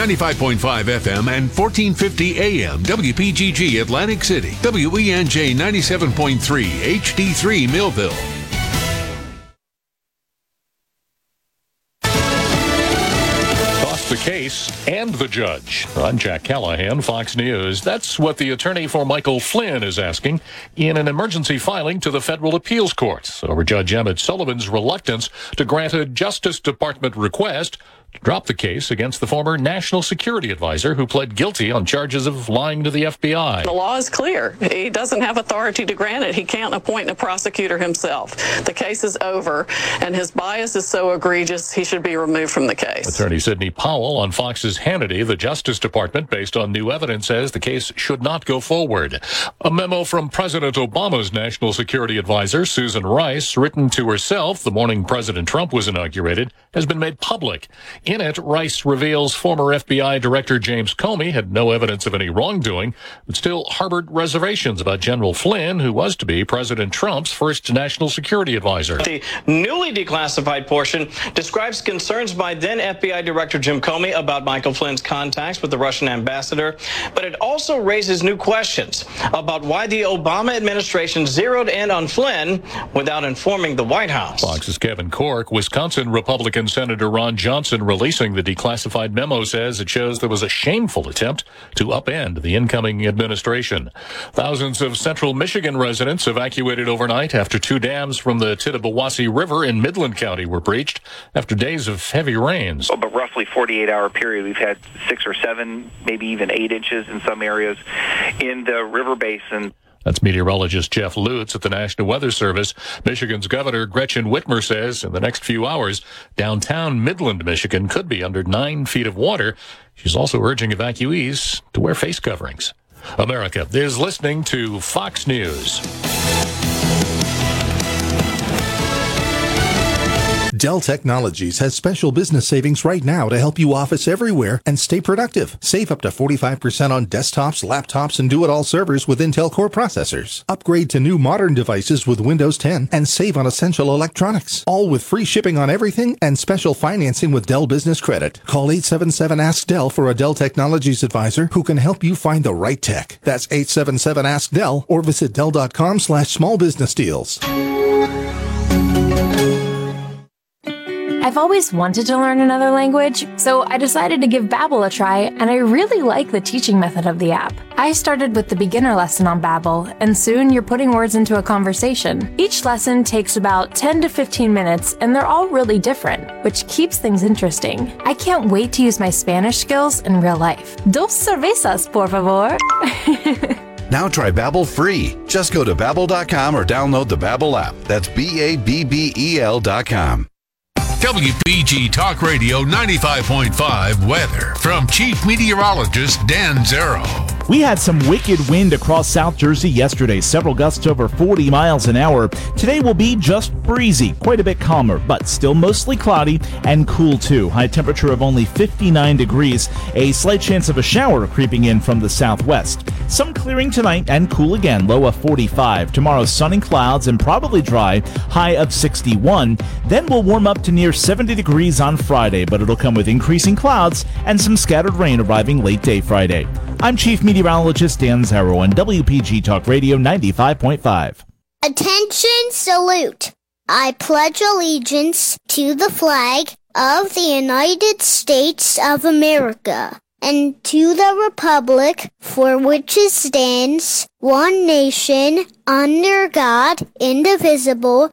95.5 FM and 1450 AM WPGG Atlantic City, WENJ 97.3 HD3 Millville. The case and the judge. I'm Jack Callahan, Fox News. That's what the attorney for Michael Flynn is asking in an emergency filing to the federal appeals court over Judge Emmett Sullivan's reluctance to grant a Justice Department request dropped the case against the former national security advisor who pled guilty on charges of lying to the FBI. The law is clear. He doesn't have authority to grant it. He can't appoint a prosecutor himself. The case is over, and his bias is so egregious, he should be removed from the case. Attorney Sidney Powell on Fox's Hannity, the Justice Department, based on new evidence, says the case should not go forward. A memo from President Obama's national security advisor, Susan Rice, written to herself the morning President Trump was inaugurated, has been made public. In it, Rice reveals former FBI Director James Comey had no evidence of any wrongdoing, but still harbored reservations about General Flynn, who was to be President Trump's first national security advisor. The newly declassified portion describes concerns by then FBI Director Jim Comey about Michael Flynn's contacts with the Russian ambassador, but it also raises new questions about why the Obama administration zeroed in on Flynn without informing the White House. Fox's Kevin Corke, Wisconsin Republican Senator Ron Johnson releasing the declassified memo says it shows there was a shameful attempt to upend the incoming administration. Thousands of central Michigan residents evacuated overnight after two dams from the Tittabawassee River in Midland County were breached after days of heavy rains. But roughly 48 hour period, we've had six or seven, maybe even eight inches in some areas in the river basin. That's meteorologist Jeff Lutz at the National Weather Service. Michigan's Governor Gretchen Whitmer says in the next few hours, downtown Midland, Michigan could be under nine feet of water. She's also urging evacuees to wear face coverings. America is listening to Fox News. Dell Technologies has special business savings right now to help you office everywhere and stay productive. Save up to 45% on desktops, laptops, and do-it-all servers with Intel Core processors. Upgrade to new modern devices with Windows 10 and save on essential electronics. All with free shipping on everything and special financing with Dell Business Credit. Call 877-ASK-DELL for a Dell Technologies advisor who can help you find the right tech. That's 877-ASK-DELL or visit Dell.com slash small business deals. I've always wanted to learn another language, so I decided to give Babbel a try, and I really like the teaching method of the app. I started with the beginner lesson on Babbel, and soon you're putting words into a conversation. Each lesson takes about 10 to 15 minutes, and they're all really different, which keeps things interesting. I can't wait to use my Spanish skills in real life. Dos cervezas, por favor. Now try Babbel free. Just go to babbel.com or download the Babbel app. That's B A B B E L.com. WPG Talk Radio 95.5 weather from Chief Meteorologist Dan Zarrow. We had some wicked wind across South Jersey yesterday, several gusts over 40 miles an hour. Today will be just breezy, quite a bit calmer, but still mostly cloudy and cool too. High temperature of only 59 degrees, a slight chance of a shower creeping in from the southwest. Some clearing tonight and cool again, low of 45. Tomorrow, sun and clouds and probably dry, high of 61. Then we'll warm up to near 70 degrees on Friday, but it'll come with increasing clouds and some scattered rain arriving late day Friday. I'm Chief Meteorologist Dan Zarrow on WPG Talk Radio 95.5. Attention, salute. I pledge allegiance to the flag of the United States of America and to the republic for which it stands, one nation, under God, indivisible,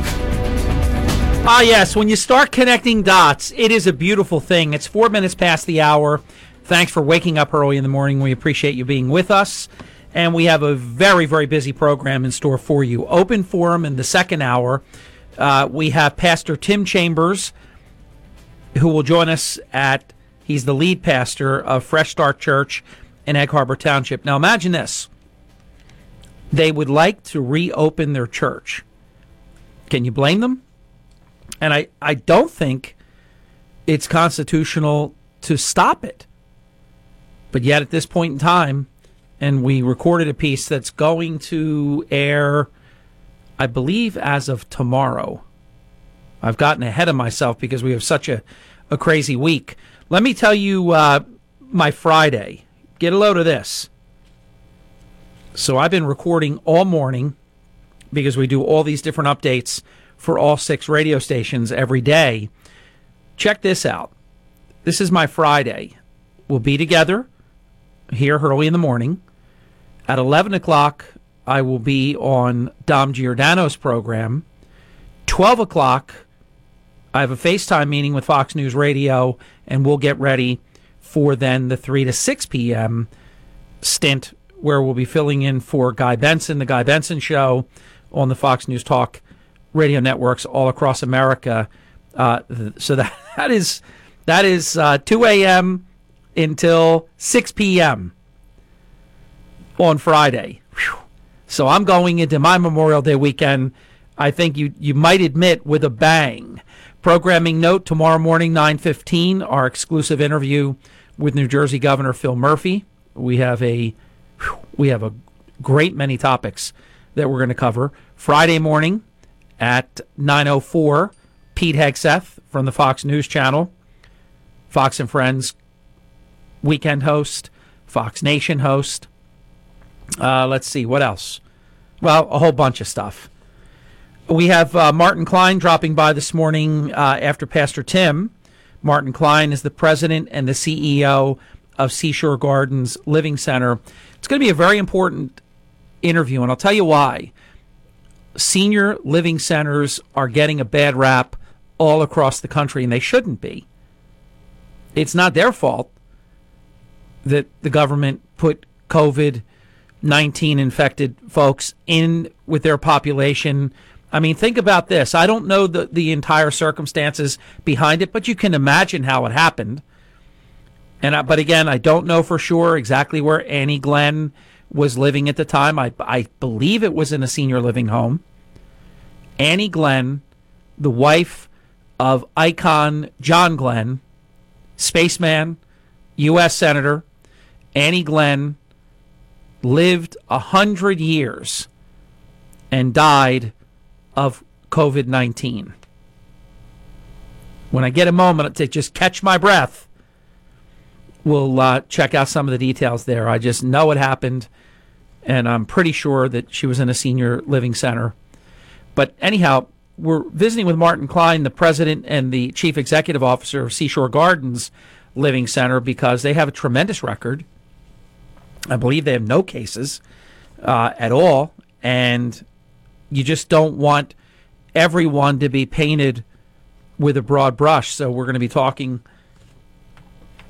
Ah, yes. When you start connecting dots, it is a beautiful thing. It's four minutes past the hour. Thanks for waking up early in the morning. We appreciate you being with us. And we have a very, very busy program in store for you. Open forum in the second hour. Uh, we have Pastor Tim Chambers, who will join us at He's the lead pastor of Fresh Start Church in Egg Harbor Township. Now, imagine this they would like to reopen their church. Can you blame them? And I, I don't think it's constitutional to stop it. But yet, at this point in time, and we recorded a piece that's going to air, I believe, as of tomorrow. I've gotten ahead of myself because we have such a, a crazy week. Let me tell you uh, my Friday. Get a load of this. So I've been recording all morning because we do all these different updates for all six radio stations every day. Check this out. This is my Friday. We'll be together here early in the morning. At 11 o'clock, I will be on Dom Giordano's program. 12 o'clock, I have a FaceTime meeting with Fox News Radio, and we'll get ready for then the 3 to 6 p.m. stint where we'll be filling in for Guy Benson, the Guy Benson Show on the Fox News Talk radio networks all across America. Uh, so that that is that is uh, 2 a.m. until 6 p.m. on Friday. Whew. So I'm going into my Memorial Day weekend. I think you you might admit with a bang. Programming note tomorrow morning 9:15 our exclusive interview with New Jersey Governor Phil Murphy. We have a we have a great many topics that we're going to cover. Friday morning at 9:04, Pete Hegseth from the Fox News Channel, Fox and Friends weekend host, Fox Nation host. Uh, let's see what else. Well, a whole bunch of stuff. We have uh, Martin Klein dropping by this morning uh, after Pastor Tim. Martin Klein is the president and the CEO of Seashore Gardens Living Center. It's going to be a very important interview, and I'll tell you why. Senior living centers are getting a bad rap all across the country, and they shouldn't be. It's not their fault that the government put COVID 19 infected folks in with their population. I mean, think about this. I don't know the, the entire circumstances behind it, but you can imagine how it happened. And I, but again, I don't know for sure exactly where Annie Glenn was living at the time. I, I believe it was in a senior living home. Annie Glenn, the wife of icon John Glenn, spaceman, U.S. Senator, Annie Glenn lived a hundred years and died of COVID 19. When I get a moment to just catch my breath, we'll uh, check out some of the details there. I just know it happened, and I'm pretty sure that she was in a senior living center. But anyhow, we're visiting with Martin Klein, the president and the chief executive officer of Seashore Gardens Living Center, because they have a tremendous record. I believe they have no cases uh, at all, and you just don't want everyone to be painted with a broad brush. So we're going to be talking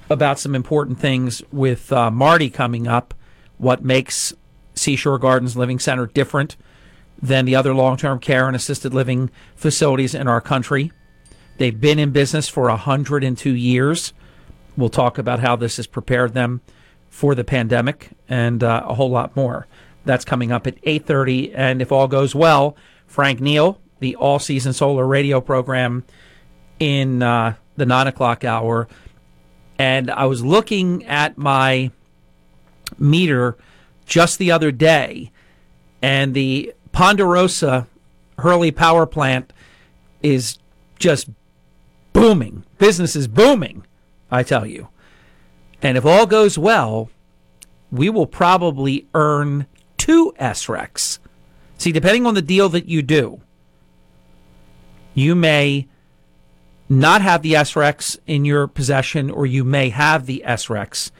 about some important things with uh, Marty coming up. What makes Seashore Gardens Living Center different than the other long term care and assisted living facilities in our country? They've been in business for 102 years. We'll talk about how this has prepared them for the pandemic and uh, a whole lot more. That's coming up at 8:30 and if all goes well, Frank Neal, the all season solar radio program in uh, the 9 o'clock hour and I was looking at my meter just the other day, and the Ponderosa Hurley power plant is just booming. Business is booming, I tell you. And if all goes well, we will probably earn two SRECs. See, depending on the deal that you do, you may not have the SRECs in your possession, or you may have the SRECs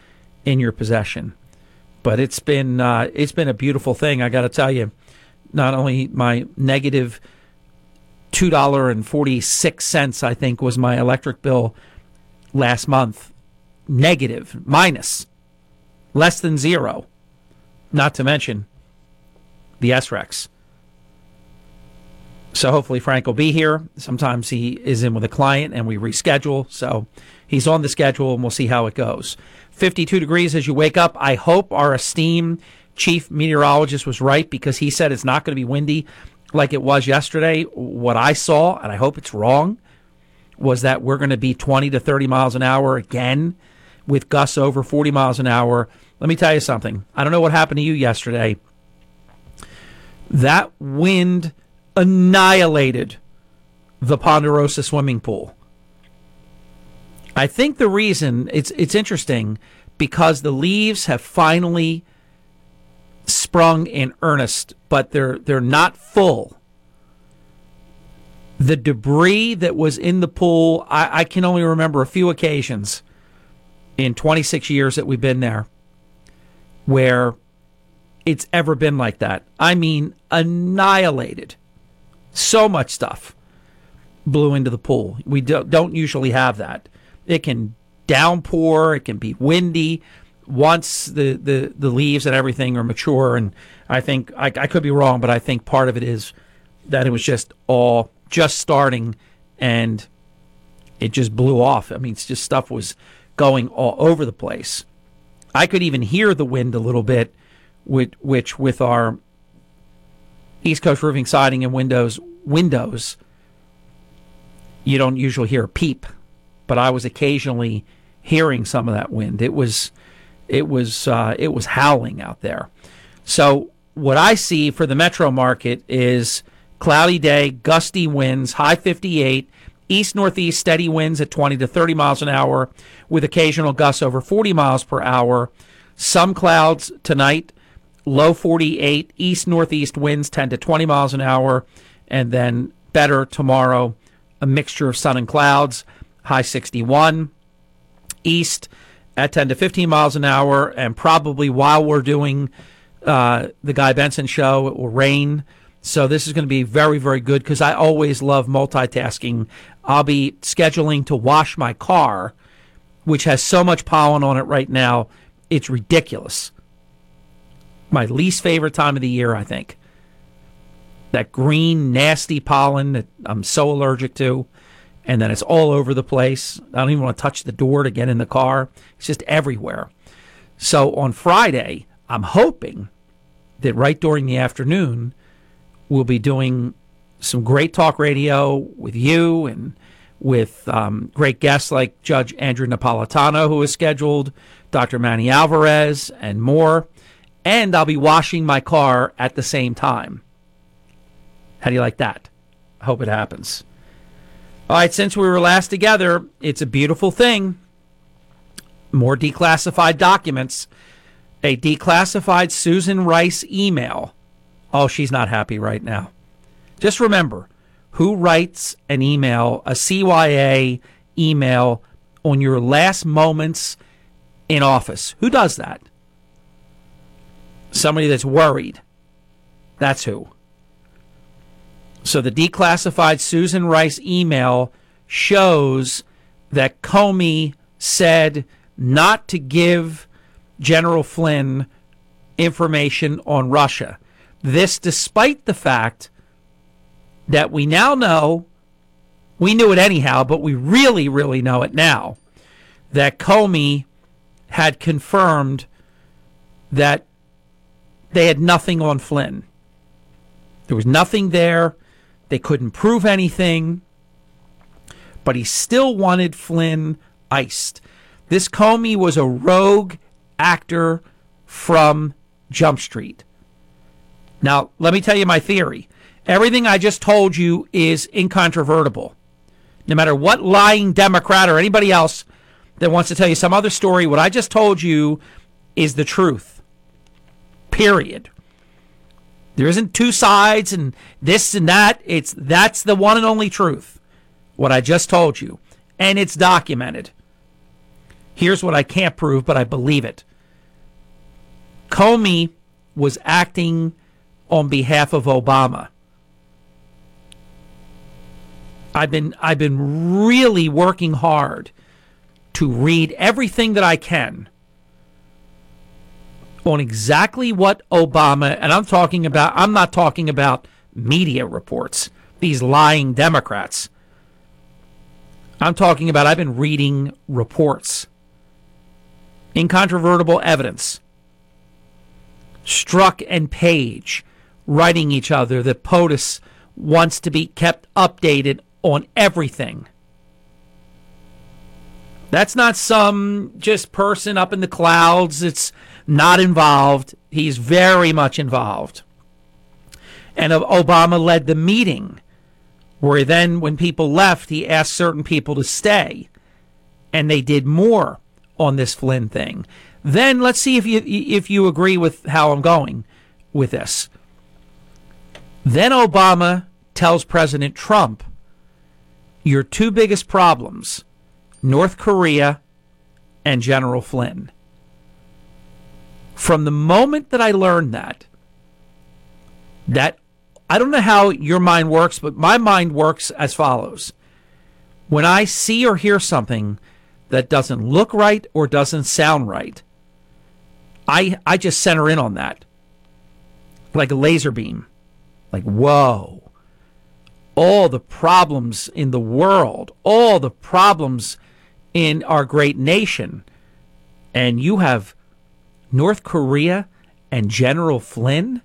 in your possession. But it's been uh, it's been a beautiful thing. I got to tell you, not only my negative two dollar and forty six cents, I think, was my electric bill last month, negative minus, less than zero. Not to mention the SRECs. So hopefully Frank will be here. Sometimes he is in with a client and we reschedule. So he's on the schedule and we'll see how it goes. 52 degrees as you wake up. I hope our esteemed chief meteorologist was right because he said it's not going to be windy like it was yesterday. What I saw, and I hope it's wrong, was that we're going to be 20 to 30 miles an hour again with gusts over 40 miles an hour. Let me tell you something. I don't know what happened to you yesterday. That wind annihilated the Ponderosa swimming pool. I think the reason it's it's interesting because the leaves have finally sprung in earnest, but they're they're not full. The debris that was in the pool, I, I can only remember a few occasions in 26 years that we've been there where it's ever been like that. I mean, annihilated. So much stuff blew into the pool. We don't usually have that. It can downpour, it can be windy once the, the, the leaves and everything are mature. And I think, I, I could be wrong, but I think part of it is that it was just all just starting and it just blew off. I mean, it's just stuff was going all over the place. I could even hear the wind a little bit, which, which with our East Coast roofing, siding, and windows windows, you don't usually hear a peep, but I was occasionally hearing some of that wind. It was it was uh, it was howling out there. So what I see for the metro market is cloudy day, gusty winds, high 58, east northeast steady winds at 20 to 30 miles an hour with occasional gusts over 40 miles per hour. Some clouds tonight, low 48, east northeast winds 10 to 20 miles an hour, and then better tomorrow, a mixture of sun and clouds, high 61, east at 10 to 15 miles an hour, and probably while we're doing uh, the Guy Benson show, it will rain. So this is going to be very, very good because I always love multitasking. I'll be scheduling to wash my car, which has so much pollen on it right now. It's ridiculous. My least favorite time of the year, I think. That green, nasty pollen that I'm so allergic to and then it's all over the place. I don't even want to touch the door to get in the car. It's just everywhere. So on Friday, I'm hoping that right during the afternoon, we'll be doing some great talk radio with you and with um, great guests like Judge Andrew Napolitano, who is scheduled, Dr. Manny Alvarez, and more. And I'll be washing my car at the same time. How do you like that? I hope it happens. All right, since we were last together, it's a beautiful thing. More declassified documents. A declassified Susan Rice email. Oh, she's not happy right now. Just remember who writes an email, a CYA email, on your last moments in office? Who does that? Somebody that's worried. That's who. So the declassified Susan Rice email shows that Comey said not to give General Flynn information on Russia. This despite the fact that we now know, we knew it anyhow, but we really, really know it now, that Comey had confirmed that they had nothing on Flynn. There was nothing there. They couldn't prove anything, but he still wanted Flynn iced. This Comey was a rogue actor from Jump Street. Now, let me tell you my theory. Everything I just told you is incontrovertible. No matter what lying Democrat or anybody else that wants to tell you some other story, what I just told you is the truth. Period. There isn't two sides and this and that. It's that's the one and only truth. What I just told you. And it's documented. Here's what I can't prove, but I believe it. Comey was acting on behalf of Obama. I've been I've been really working hard to read everything that I can on exactly what Obama, and I'm talking about, I'm not talking about media reports. these lying Democrats. I'm talking about I've been reading reports, incontrovertible evidence. Strzok and Page writing each other that POTUS wants to be kept updated on everything. That's not some just person up in the clouds that's not involved. He's very much involved. And Obama led the meeting where then, when people left, he asked certain people to stay. And they did more on this Flynn thing. Then let's see if you if you agree with how I'm going with this. Then Obama tells President Trump, "Your two biggest problems North Korea and General Flynn. From the moment that I learned that, that I don't know how your mind works, but my mind works as follows. When I see or hear something that doesn't look right or doesn't sound right, I I just center in on that. Like a laser beam. Like, whoa. All the problems in the world, all the problems in our great nation. And you have North Korea and General Flynn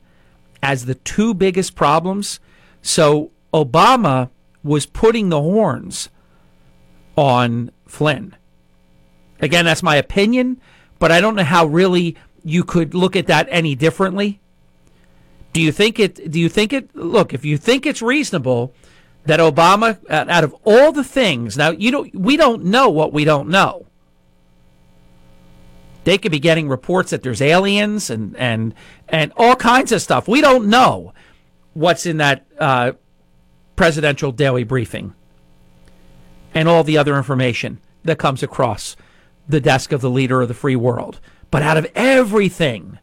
as the two biggest problems. So Obama was putting the horns on Flynn. Again, that's my opinion, but I don't know how really you could look at that any differently. Do you think it do you think it look, if you think it's reasonable that Obama, out of all the things, now you don't, we don't know what we don't know. They could be getting reports that there's aliens and and and all kinds of stuff. We don't know what's in that uh, presidential daily briefing and all the other information that comes across the desk of the leader of the free world. But out of everything,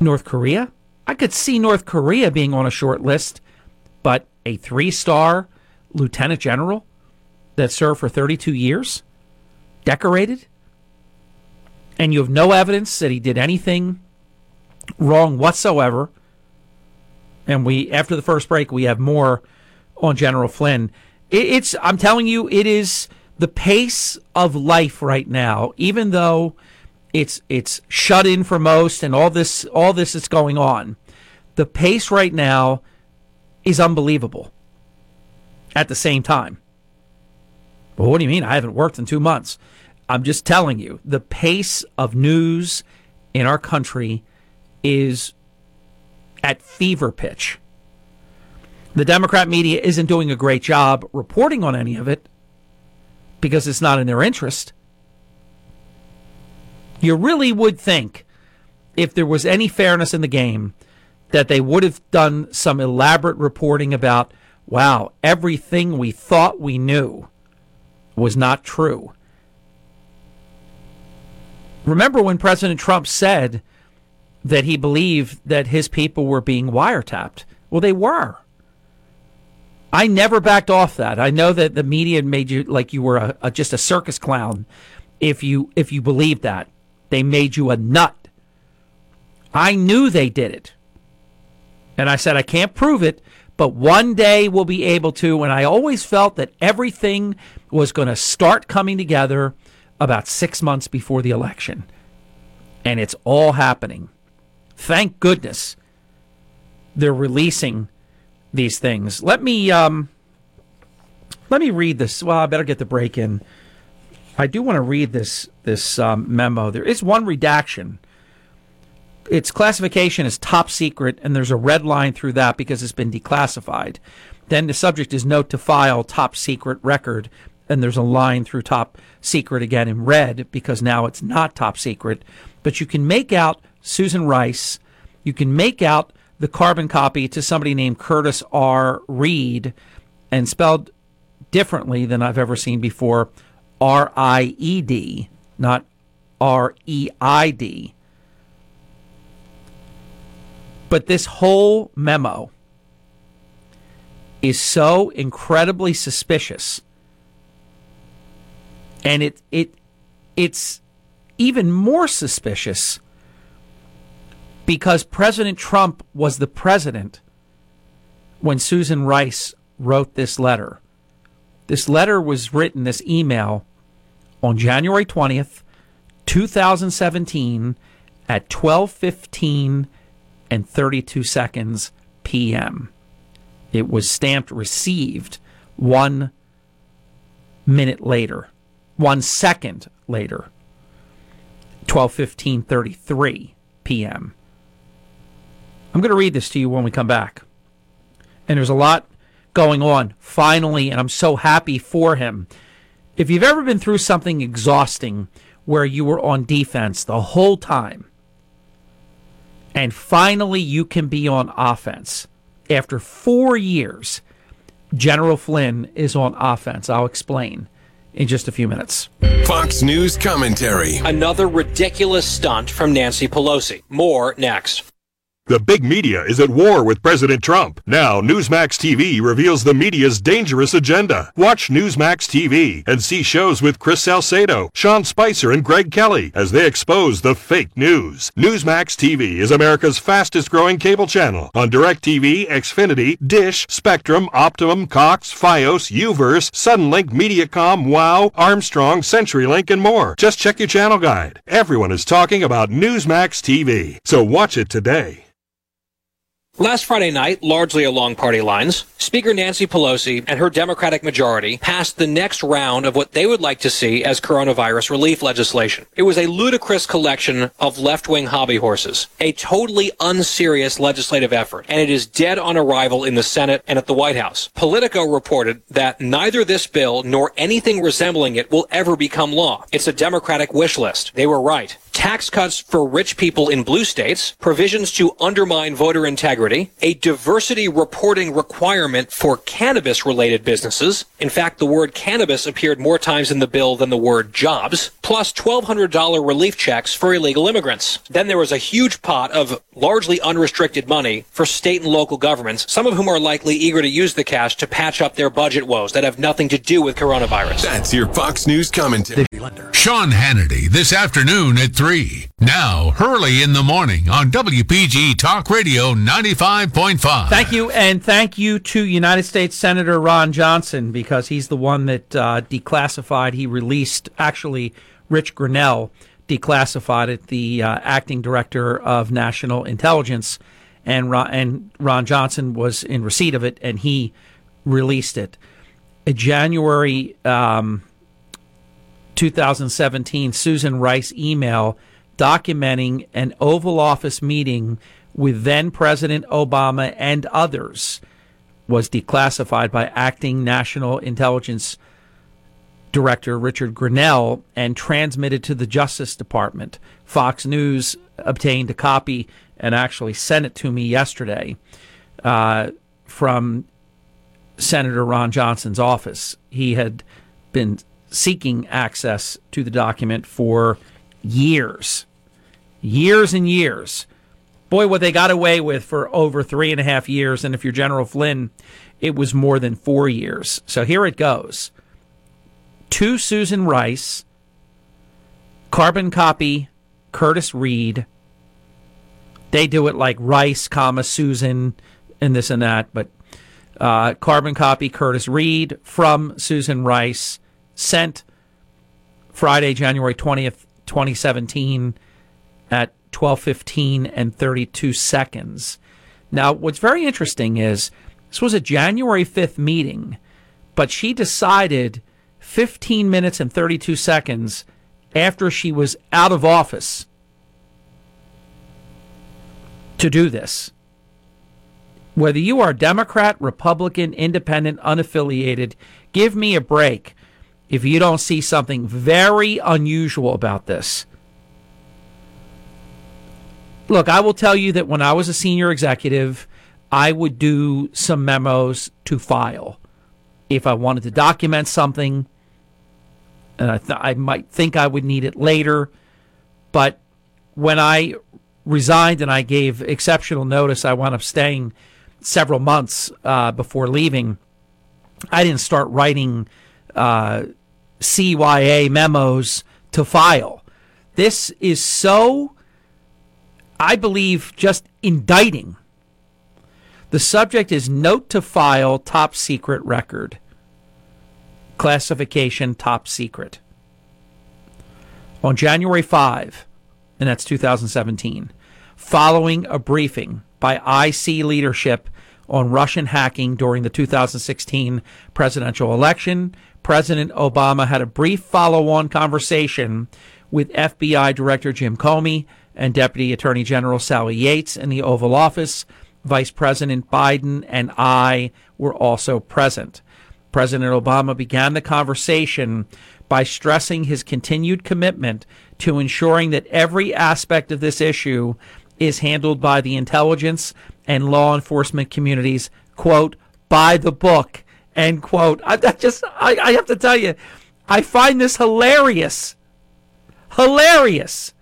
North Korea, I could see North Korea being on a short list, but a three star lieutenant general that served for 32 years, decorated, and you have no evidence that he did anything wrong whatsoever. And we, after the first break, we have more on General Flynn. it's, I'm telling you, it is the pace of life right now, even though it's it's shut in for most and all this all this that's going on. The pace right now is unbelievable. At the same time. But what do you mean? I haven't worked in two months. I'm just telling you, the pace of news in our country is at fever pitch. The Democrat media isn't doing a great job reporting on any of it because it's not in their interest. You really would think if there was any fairness in the game that they would have done some elaborate reporting about, wow, everything we thought we knew was not true. Remember when President Trump said that he believed that his people were being wiretapped? Well, they were. I never backed off that. I know that the media made you like you were a, a, just a circus clown if you if you believed that. They made you a nut. I knew they did it. And I said, I can't prove it, but one day we'll be able to. And I always felt that everything was going to start coming together about six months before the election. And it's all happening. Thank goodness they're releasing these things. Let me um, let me read this. Well, I better get the break in. I do want to read this this um, memo. There is one redaction. Its classification is top secret, and there's a red line through that because it's been declassified. Then the subject is note to file top secret record, and there's a line through top secret again in red because now it's not top secret. But you can make out Susan Rice. You can make out the carbon copy to somebody named Curtis R. Ried, and spelled differently than I've ever seen before R I E D, not R E I D. But this whole memo is so incredibly suspicious. And it it it's even more suspicious because President Trump was the president when Susan Rice wrote this letter. This letter was written, this email, on January 20th, 2017 at 12:15 and 32 seconds p.m. It was stamped received 1 minute later, 1 second later. 12:15:33 p.m. I'm going to read this to you when we come back. And there's a lot going on finally and I'm so happy for him. If you've ever been through something exhausting where you were on defense the whole time and finally you can be on offense after 4 years, General Flynn is on offense. I'll explain in just a few minutes. Fox News commentary. Another ridiculous stunt from Nancy Pelosi. More next. The big media is at war with President Trump. Now, Newsmax TV reveals the media's dangerous agenda. Watch Newsmax TV and see shows with Chris Salcedo, Sean Spicer, and Greg Kelly as they expose the fake news. Newsmax TV is America's fastest growing cable channel on DirecTV, Xfinity, Dish, Spectrum, Optimum, Cox, Fios, Uverse, Suddenlink, Mediacom, Wow, Armstrong, CenturyLink, and more. Just check your channel guide. Everyone is talking about Newsmax TV, so watch it today. Last Friday night, largely along party lines, Speaker Nancy Pelosi and her Democratic majority passed the next round of what they would like to see as coronavirus relief legislation. It was a ludicrous collection of left-wing hobby horses, a totally unserious legislative effort, and it is dead on arrival in the Senate and at the White House. Politico reported that neither this bill nor anything resembling it will ever become law. It's a Democratic wish list. They were right tax cuts for rich people in blue states, provisions to undermine voter integrity, a diversity reporting requirement for cannabis related businesses. In fact, the word cannabis appeared more times in the bill than the word jobs, plus $1,200 relief checks for illegal immigrants. Then there was a huge pot of largely unrestricted money for state and local governments, some of whom are likely eager to use the cash to patch up their budget woes that have nothing to do with coronavirus. That's your Fox News commentary. Sean Hannity this afternoon at 3. Now, Hurley in the morning on WPG Talk Radio 95.5. Thank you, and thank you to United States Senator Ron Johnson because he's the one that uh, declassified. He released, actually, Rich Grenell declassified it, the uh, acting director of national intelligence, and Ron, and Ron Johnson was in receipt of it, and he released it. A January um, 2017 Susan Rice email documenting an Oval Office meeting with then President Obama and others was declassified by acting National Intelligence Director Richard Grenell and transmitted to the Justice Department. Fox News obtained a copy and actually sent it to me yesterday uh, from Senator Ron Johnson's office. He had been seeking access to the document for years, years and years. Boy, what they got away with for over three and a half years. And if you're General Flynn, it was more than four years. So here it goes. To Susan Rice, carbon copy Curtis Ried. They do it like Rice, comma Susan, and this and that, but uh, carbon copy Curtis Ried from Susan Rice sent Friday, January 20th, 2017 at 12:15 and 32 seconds. Now, what's very interesting is this was a January 5th meeting, but she decided 15 minutes and 32 seconds after she was out of office to do this. Whether you are Democrat, Republican, Independent, unaffiliated, give me a break if you don't see something very unusual about this. Look, I will tell you that when I was a senior executive, I would do some memos to file. If I wanted to document something, and I, th- I might think I would need it later, but when I resigned and I gave exceptional notice, I wound up staying several months uh, before leaving. I didn't start writing uh, CYA memos to file. This is so, I believe, just indicting The subject is note to file top secret record. Classification top secret. On January 5, and that's 2017, following a briefing by IC leadership on Russian hacking during the 2016 presidential election, President Obama had a brief follow on conversation with FBI Director Jim Comey and Deputy Attorney General Sally Yates in the Oval Office. Vice President Biden and I were also present. President Obama began the conversation by stressing his continued commitment to ensuring that every aspect of this issue is handled by the intelligence and law enforcement communities, quote, by the book, end quote. I, I just, I, I have to tell you, I find this hilarious. Hilarious.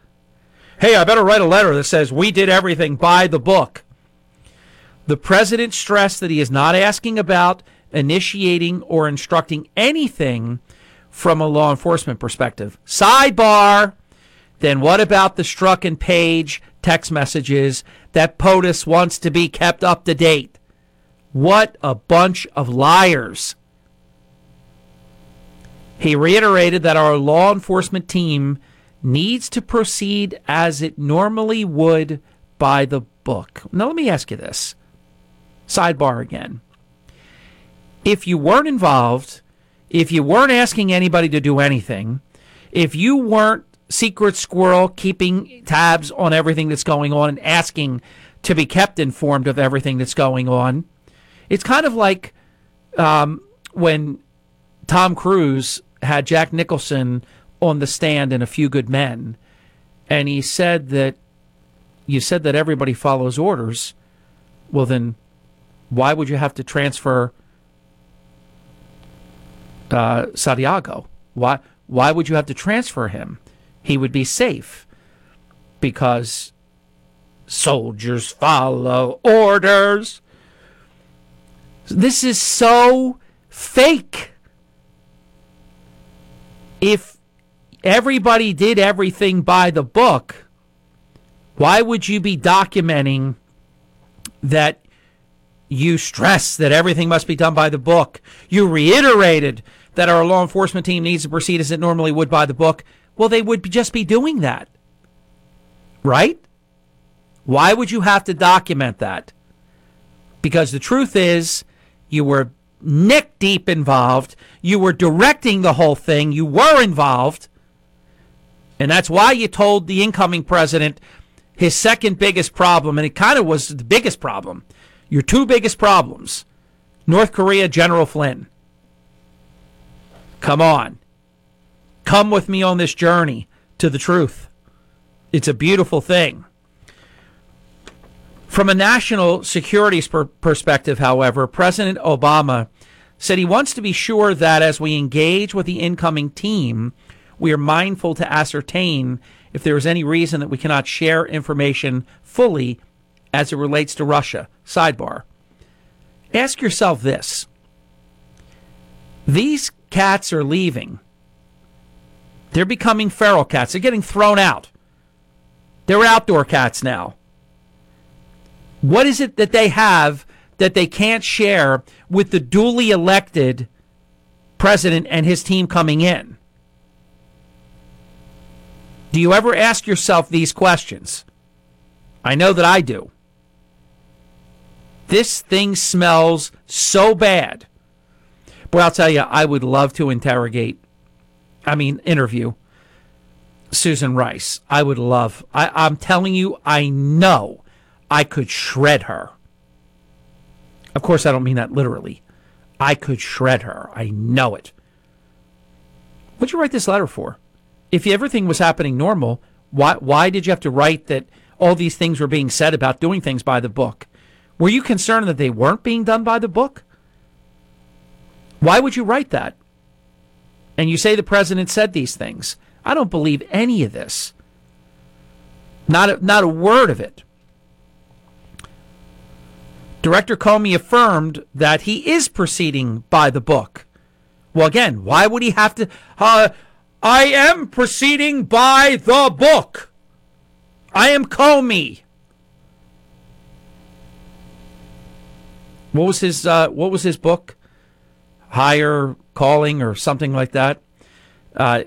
Hey, I better write a letter that says we did everything by the book. The president stressed that he is not asking about initiating or instructing anything from a law enforcement perspective. Sidebar. Then what about the Strzok and Page text messages that POTUS wants to be kept up to date? What a bunch of liars. He reiterated that our law enforcement team needs to proceed as it normally would by the book. Now, let me ask you this sidebar again. If you weren't involved, if you weren't asking anybody to do anything, if you weren't secret squirrel keeping tabs on everything that's going on and asking to be kept informed of everything that's going on, it's kind of like um, when Tom Cruise had Jack Nicholson on the stand in A Few Good Men, and he said that you said that everybody follows orders. Well, then why would you have to transfer uh, Santiago? Why why would you have to transfer him? He would be safe because soldiers follow orders. This is so fake. If everybody did everything by the book, why would you be documenting that you stressed that everything must be done by the book. You reiterated that our law enforcement team needs to proceed as it normally would by the book. Well, they would just be doing that. Right? Why would you have to document that? Because the truth is, you were neck deep involved. You were directing the whole thing. You were involved. And that's why you told the incoming president his second biggest problem, and it kind of was the biggest problem, your two biggest problems North Korea, General Flynn. Come on. Come with me on this journey to the truth. It's a beautiful thing. From a national security per- perspective, however, President Obama said he wants to be sure that as we engage with the incoming team, we are mindful to ascertain if there is any reason that we cannot share information fully as it relates to Russia. Sidebar. Ask yourself this these cats are leaving. They're becoming feral cats. They're getting thrown out. They're outdoor cats now. What is it that they have that they can't share with the duly elected president and his team coming in? Do you ever ask yourself these questions? I know that I do. This thing smells so bad. Boy, I'll tell you, I would love to interrogate, I mean, interview Susan Rice. I would love, I, I'm telling you, I know I could shred her. Of course, I don't mean that literally. I could shred her. I know it. What'd you write this letter for? If everything was happening normal, why why did you have to write that all these things were being said about doing things by the book? Were you concerned that they weren't being done by the book? Why would you write that? And you say the president said these things. I don't believe any of this. Not a, not a word of it. Director Comey affirmed that he is proceeding by the book. Well, again, why would he have to? Uh, I am proceeding by the book. I am Comey. What was his uh, What was his book? Higher calling or something like that. Uh,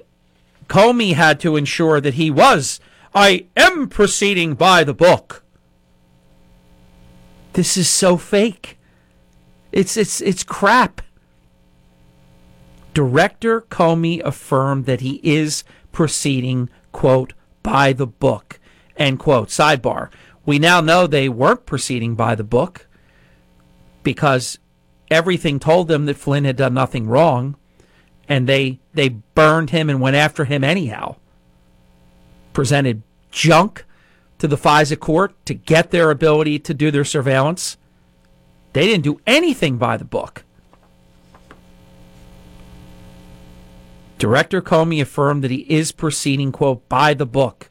Comey had to ensure that he was. I am proceeding by the book. This is so fake. It's it's it's crap. Director Comey affirmed that he is proceeding, quote, by the book, end quote. Sidebar. We now know they weren't proceeding by the book because everything told them that Flynn had done nothing wrong and they they burned him and went after him anyhow. Presented junk to the FISA court to get their ability to do their surveillance. They didn't do anything by the book. Director Comey affirmed that he is proceeding, quote, by the book,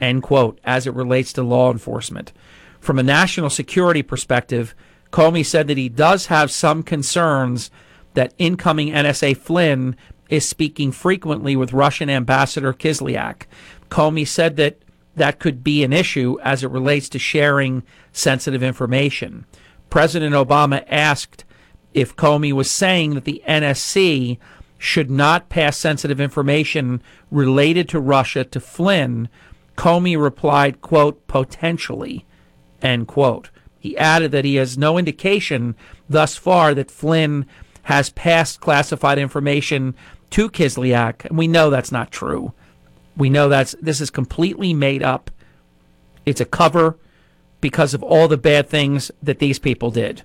end quote, as it relates to law enforcement. From a national security perspective, Comey said that he does have some concerns that incoming NSA Flynn is speaking frequently with Russian Ambassador Kislyak. Comey said that that could be an issue as it relates to sharing sensitive information. President Obama asked if Comey was saying that the NSC should not pass sensitive information related to Russia to Flynn. Comey replied, quote, potentially, end quote. He added that he has no indication thus far that Flynn has passed classified information to Kislyak, and we know that's not true. We know that's this is completely made up. It's a cover because of all the bad things that these people did.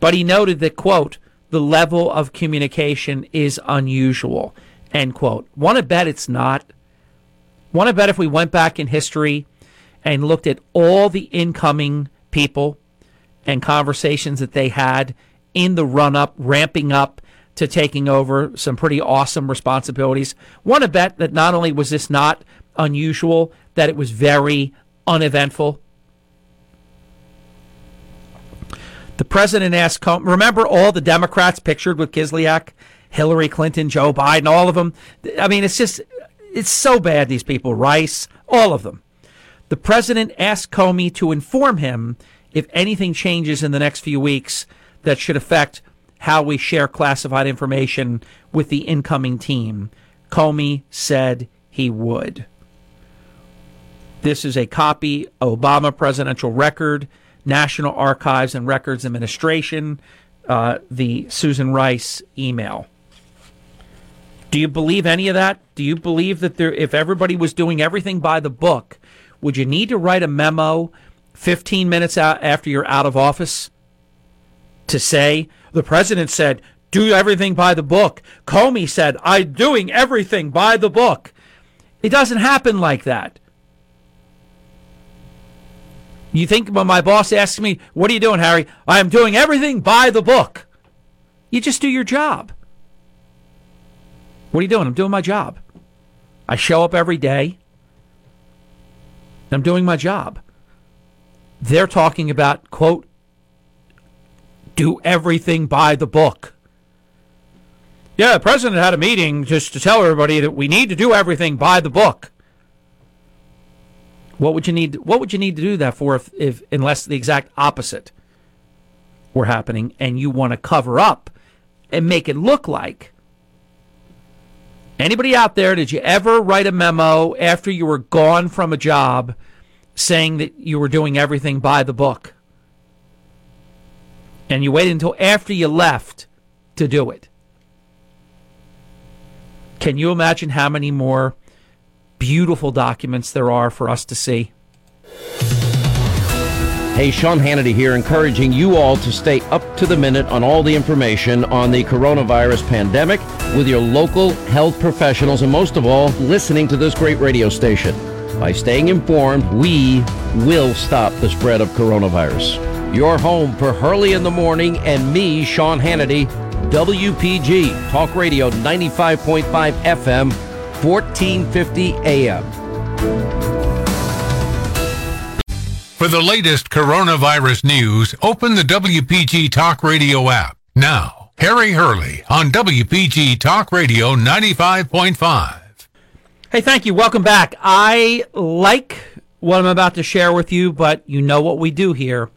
But he noted that quote, the level of communication is unusual, end quote. Want to bet it's not? Want to bet if we went back in history and looked at all the incoming people and conversations that they had in the run up, ramping up to taking over some pretty awesome responsibilities. Want to bet that not only was this not unusual, that it was very uneventful. The president asked, remember all the Democrats pictured with Kislyak, Hillary Clinton, Joe Biden, all of them. I mean, it's just, it's so bad, these people, Rice, all of them. The president asked Comey to inform him if anything changes in the next few weeks that should affect how we share classified information with the incoming team. Comey said he would. This is a copy Obama presidential record, National Archives and Records Administration, uh, the Susan Rice email. Do you believe any of that? Do you believe that there, if everybody was doing everything by the book, would you need to write a memo 15 minutes out after you're out of office to say the president said do everything by the book. Comey said I'm doing everything by the book. It doesn't happen like that. You think when my boss asks me, "What are you doing, Harry?" I am doing everything by the book. You just do your job. What are you doing? I'm doing my job. I show up every day. I'm doing my job. They're talking about, quote, do everything by the book. Yeah, the president had a meeting just to tell everybody that we need to do everything by the book. What would you need? What would you need to do that for if, if unless the exact opposite were happening, and you want to cover up and make it look like anybody out there? Did you ever write a memo after you were gone from a job saying that you were doing everything by the book? And you waited until after you left to do it. Can you imagine how many more beautiful documents there are for us to see? Hey, Sean Hannity here, encouraging you all to stay up to the minute on all the information on the coronavirus pandemic with your local health professionals, and most of all, listening to this great radio station. By staying informed, we will stop the spread of coronavirus. Your home for Hurley in the Morning and me, Sean Hannity, WPG, Talk Radio 95.5 FM, 1450 AM. For the latest coronavirus news, open the WPG Talk Radio app. Now, Harry Hurley on WPG Talk Radio 95.5. Hey, thank you. Welcome back. I like what I'm about to share with you, but you know what we do here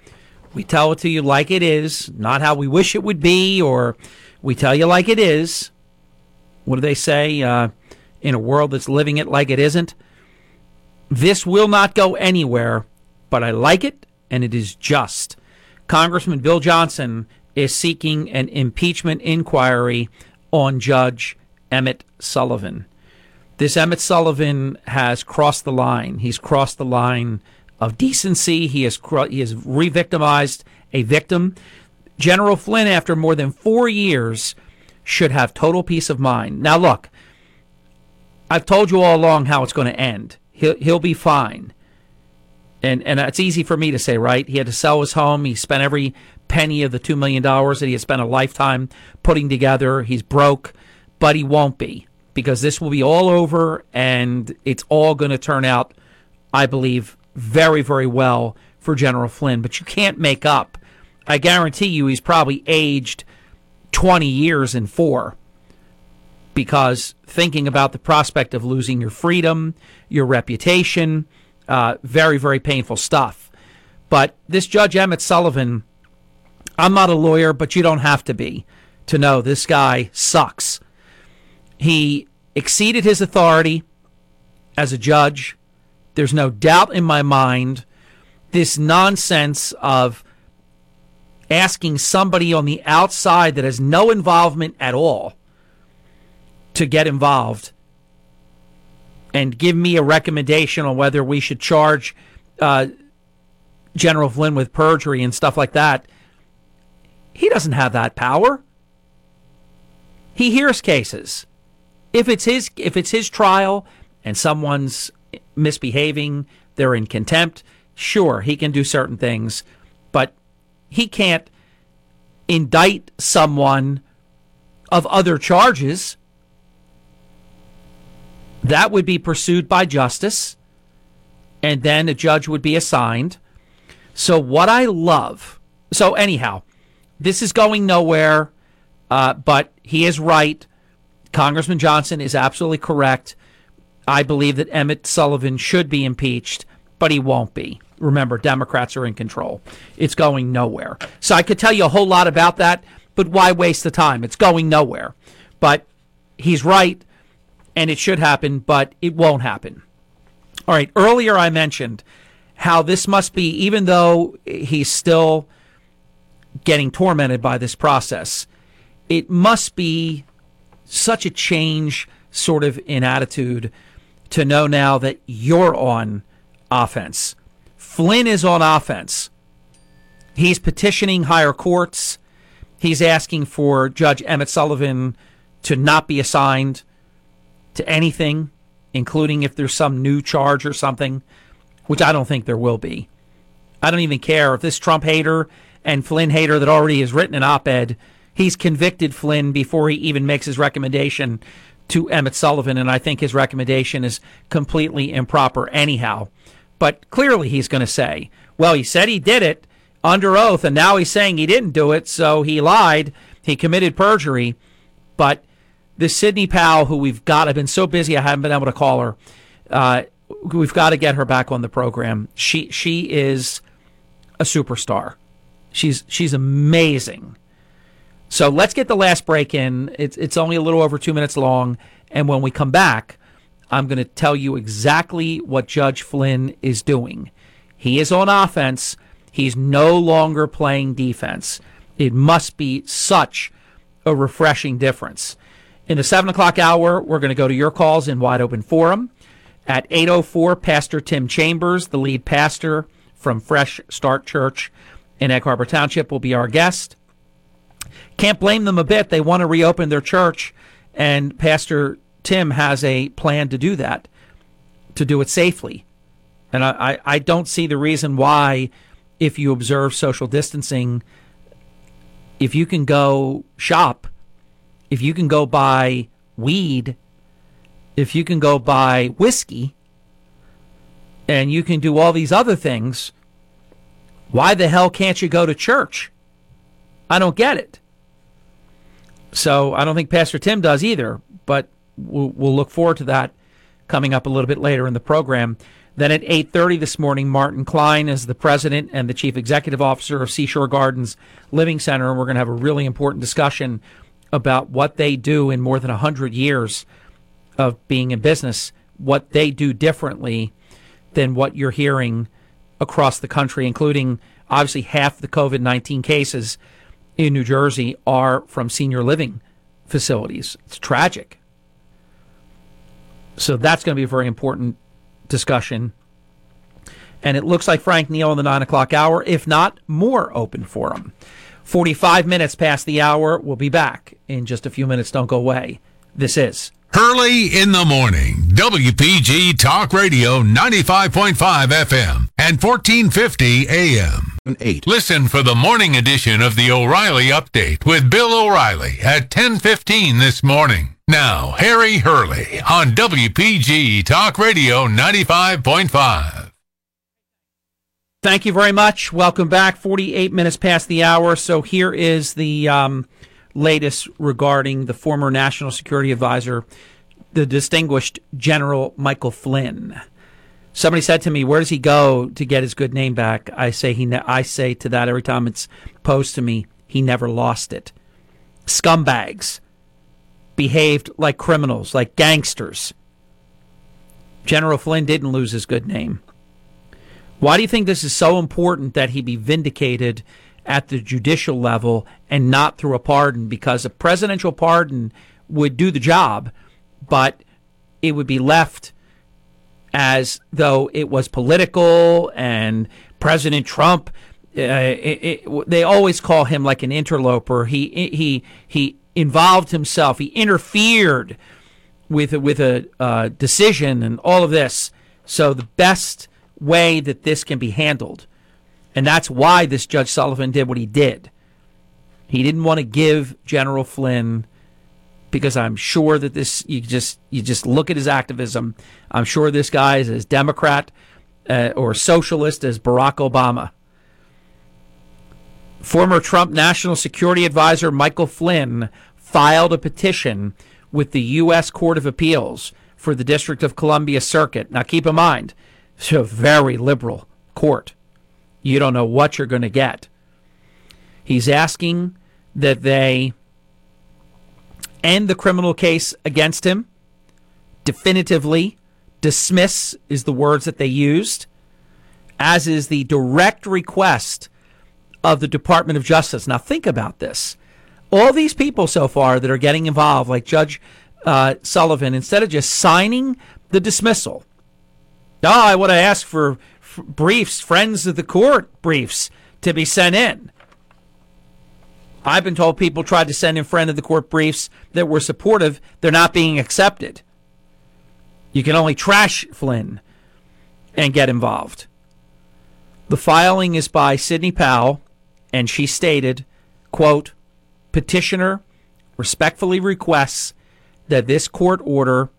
We tell it to you like it is, not how we wish it would be, or we tell you like it is. What do they say? Uh, in a world that's living it like it isn't. This will not go anywhere, but I like it, and it is just. Congressman Bill Johnson is seeking an impeachment inquiry on Judge Emmett Sullivan. This Emmett Sullivan has crossed the line. He's crossed the line of decency. He has he has re-victimized a victim. General Flynn, after more than four years, should have total peace of mind. Now, look, I've told you all along how it's going to end. He'll he'll be fine. And and it's easy for me to say, right? He had to sell his home. He spent every penny of the two million dollars that he had spent a lifetime putting together. He's broke, but he won't be because this will be all over, and it's all going to turn out, I believe, very very well for General Flynn. But you can't make up. I guarantee you, he's probably aged twenty years in four because thinking about the prospect of losing your freedom, your reputation, uh, very, very painful stuff. But this Judge Emmett Sullivan, I'm not a lawyer, but you don't have to be to know this guy sucks. He exceeded his authority as a judge. There's no doubt in my mind this nonsense of asking somebody on the outside that has no involvement at all to get involved and give me a recommendation on whether we should charge uh, General Flynn with perjury and stuff like that. He doesn't have that power. He hears cases. If it's his if it's his trial and someone's misbehaving, they're in contempt, sure, he can do certain things, but he can't indict someone of other charges that would be pursued by justice, and then a judge would be assigned. So, what I love, so anyhow, this is going nowhere, uh, but he is right. Congressman Johnson is absolutely correct. I believe that Emmett Sullivan should be impeached, but he won't be. Remember, Democrats are in control. It's going nowhere. So I could tell you a whole lot about that, but why waste the time? It's going nowhere. But he's right and it should happen, but it won't happen. All right, earlier I mentioned how this must be, even though he's still getting tormented by this process, it must be such a change sort of in attitude to know now that you're on offense. Flynn is on offense. He's petitioning higher courts. He's asking for Judge Emmett Sullivan to not be assigned to anything, including if there's some new charge or something, which I don't think there will be. I don't even care if this Trump hater and Flynn hater that already has written an op ed, he's convicted Flynn before he even makes his recommendation to Emmett Sullivan, and I think his recommendation is completely improper anyhow. But clearly he's going to say, well, he said he did it under oath, and now he's saying he didn't do it, so he lied, he committed perjury. But this Sidney Powell, who we've got, I've been so busy I haven't been able to call her. Uh, we've got to get her back on the program. She she is a superstar. She's she's amazing. So let's get the last break in. It's it's only a little over two minutes long, and when we come back, I'm going to tell you exactly what Judge Flynn is doing. He is on offense. He's no longer playing defense. It must be such a refreshing difference. In the 7 o'clock hour, we're going to go to your calls in Wide Open Forum. At 8.04, Pastor Tim Chambers, the lead pastor from Fresh Start Church in Egg Harbor Township, will be our guest. Can't blame them a bit. They want to reopen their church, and Pastor Tim has a plan to do that, to do it safely. And I, I, don't see the reason why, if you observe social distancing, if you can go shop if you can go buy weed, if you can go buy whiskey, and you can do all these other things, why the hell can't you go to church? I don't get it. So I don't think Pastor Tim does either, but we'll, look forward to that coming up a little bit later in the program. Then at 8:30 this morning, Martin Klein is the president and the chief executive officer of Seashore Gardens Living Center, and we're going to have a really important discussion about what they do in more than 100 years of being in business, what they do differently than what you're hearing across the country, including obviously half the COVID 19 cases in New Jersey are from senior living facilities. It's tragic. So that's going to be a very important discussion. And it looks like Frank Neal in the nine o'clock hour, if not more open for him. 45 minutes past the hour. We'll be back in just a few minutes. Don't go away. This is Hurley in the morning. WPG Talk Radio 95.5 FM and 1450 AM. 8. Listen for the morning edition of the O'Reilly Update with Bill O'Reilly at 1015 this morning. Now, Harry Hurley on WPG Talk Radio 95.5. Thank you very much. Welcome back. 48 minutes past the hour. So here is the um, latest regarding the former National Security Advisor, the distinguished General Michael Flynn. Somebody said to me, "Where does he go to get his good name back?" I say he. Ne- I say to that every time it's posed to me, he never lost it. Scumbags behaved like criminals, like gangsters. General Flynn didn't lose his good name. Why do you think this is so important that he be vindicated at the judicial level and not through a pardon? Because a presidential pardon would do the job, but it would be left as though it was political and President Trump. Uh, it, it, they always call him like an interloper. He he he involved himself. He interfered with with a uh, decision and all of this. So the best way that this can be handled, and that's why this Judge Sullivan did what he did. He didn't want to give General Flynn because I'm sure that this you just you just look at his activism. I'm sure this guy is as Democrat uh, or socialist as Barack Obama. Former Trump National Security Advisor Michael Flynn filed a petition with the U.S. Court of Appeals for the District of Columbia Circuit. Now, keep in mind, it's a very liberal court. You don't know what you're going to get. He's asking that they end the criminal case against him definitively. Dismiss is the words that they used, as is the direct request of the Department of Justice. Now, think about this. All these people so far that are getting involved, like Judge uh, Sullivan, instead of just signing the dismissal, oh, I would have asked for f- briefs, friends of the court briefs to be sent in. I've been told people tried to send in friend of the court briefs that were supportive. They're not being accepted. You can only trash Flynn and get involved. The filing is by Sidney Powell, and she stated, quote, petitioner respectfully requests that this court order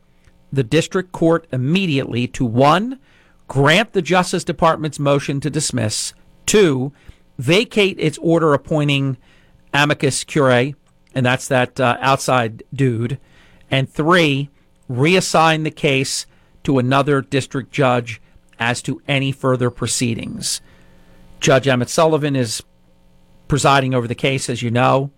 the district court immediately to one, grant the Justice Department's motion to dismiss, two, vacate its order appointing amicus curiae, and that's that uh, outside dude, and three, reassign the case to another district judge as to any further proceedings. Judge Emmett Sullivan is presiding over the case, as you know.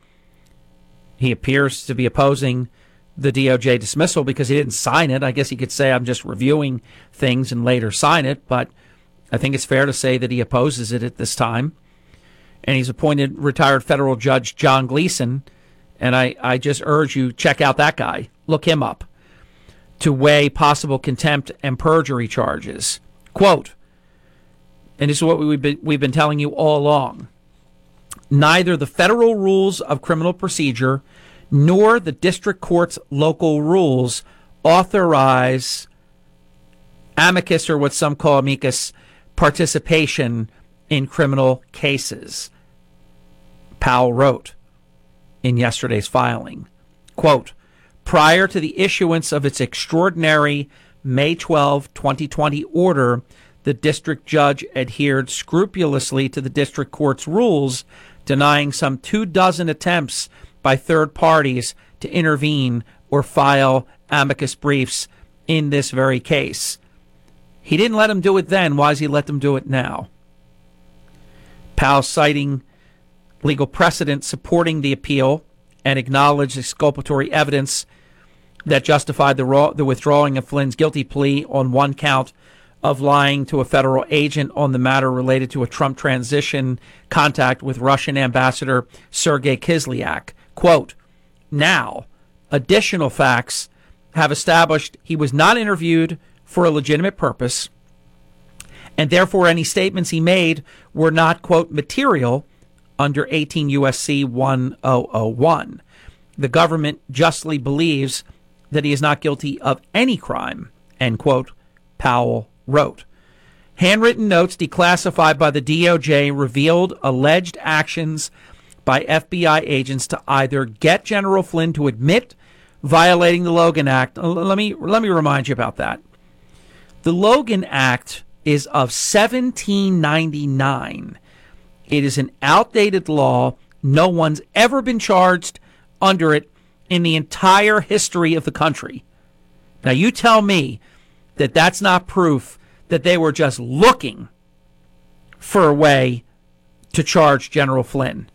He appears to be opposing the DOJ dismissal because he didn't sign it. I guess he could say, I'm just reviewing things and later sign it, but I think it's fair to say that he opposes it at this time. And he's appointed retired federal judge John Gleeson. And I, I just urge you, check out that guy. Look him up to weigh possible contempt and perjury charges. Quote, and this is what we've been, we've been telling you all along neither the federal rules of criminal procedure nor the district court's local rules authorize amicus or what some call amicus participation in criminal cases. Powell wrote in yesterday's filing, quote, prior to the issuance of its extraordinary May 12, 2020 order, the district judge adhered scrupulously to the district court's rules denying some two dozen attempts by third parties to intervene or file amicus briefs in this very case. He didn't let them do it then. Why does he let them do it now? Powell citing legal precedent supporting the appeal and acknowledged exculpatory evidence that justified the, raw, the withdrawing of Flynn's guilty plea on one count of lying to a federal agent on the matter related to a Trump transition contact with Russian Ambassador Sergei Kislyak. Quote, now, additional facts have established he was not interviewed for a legitimate purpose, and therefore any statements he made were not, quote, material under 18 USC 1001. The government justly believes that he is not guilty of any crime, end quote, Powell wrote. Handwritten notes declassified by the DOJ revealed alleged actions by FBI agents to either get General Flynn to admit violating the Logan Act. Uh, let me let me remind you about that. The Logan Act is of 1799 it is an outdated law. No one's ever been charged under it in the entire history of the country. Now, you tell me that that's not proof that they were just looking for a way to charge General Flynn.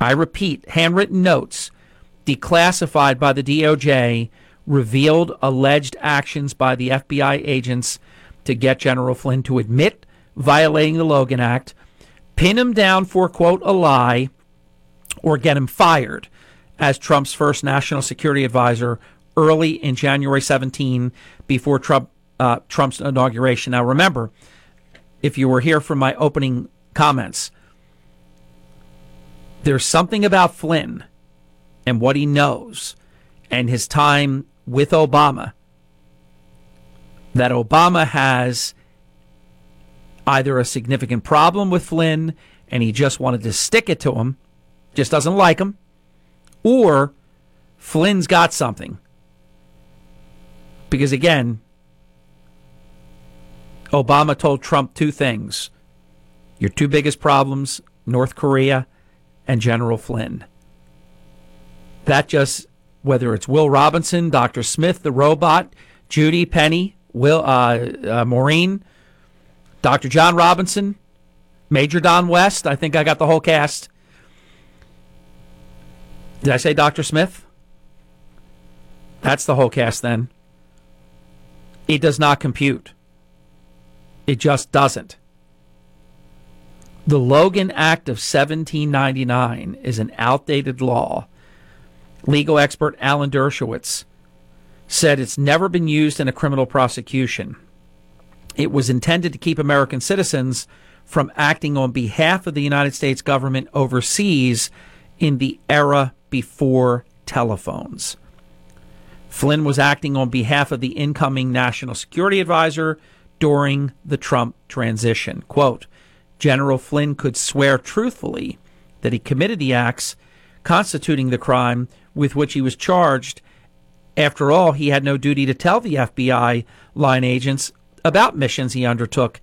I repeat, handwritten notes declassified by the DOJ revealed alleged actions by the FBI agents to get General Flynn to admit violating the Logan Act, pin him down for, quote, a lie, or get him fired as Trump's first national security advisor early in January 17 before Trump, uh, Trump's inauguration. Now, remember, if you were here from my opening comments, there's something about Flynn and what he knows and his time with Obama that Obama has either a significant problem with Flynn and he just wanted to stick it to him, just doesn't like him, or Flynn's got something. Because again, Obama told Trump two things your two biggest problems, North Korea and General Flynn. That just, whether it's Will Robinson, Dr. Smith, the robot, Judy Penny, Will uh, uh, Maureen, Dr. John Robinson, Major Don West. I think I got the whole cast. Did I say Dr. Smith? That's the whole cast then. It does not compute. It just doesn't. The Logan Act of 1799 is an outdated law. Legal expert Alan Dershowitz said it's never been used in a criminal prosecution. It was intended to keep American citizens from acting on behalf of the United States government overseas in the era before telephones. Flynn was acting on behalf of the incoming national security advisor during the Trump transition. Quote, General Flynn could swear truthfully that he committed the acts constituting the crime with which he was charged. After all, he had no duty to tell the FBI line agents about missions he undertook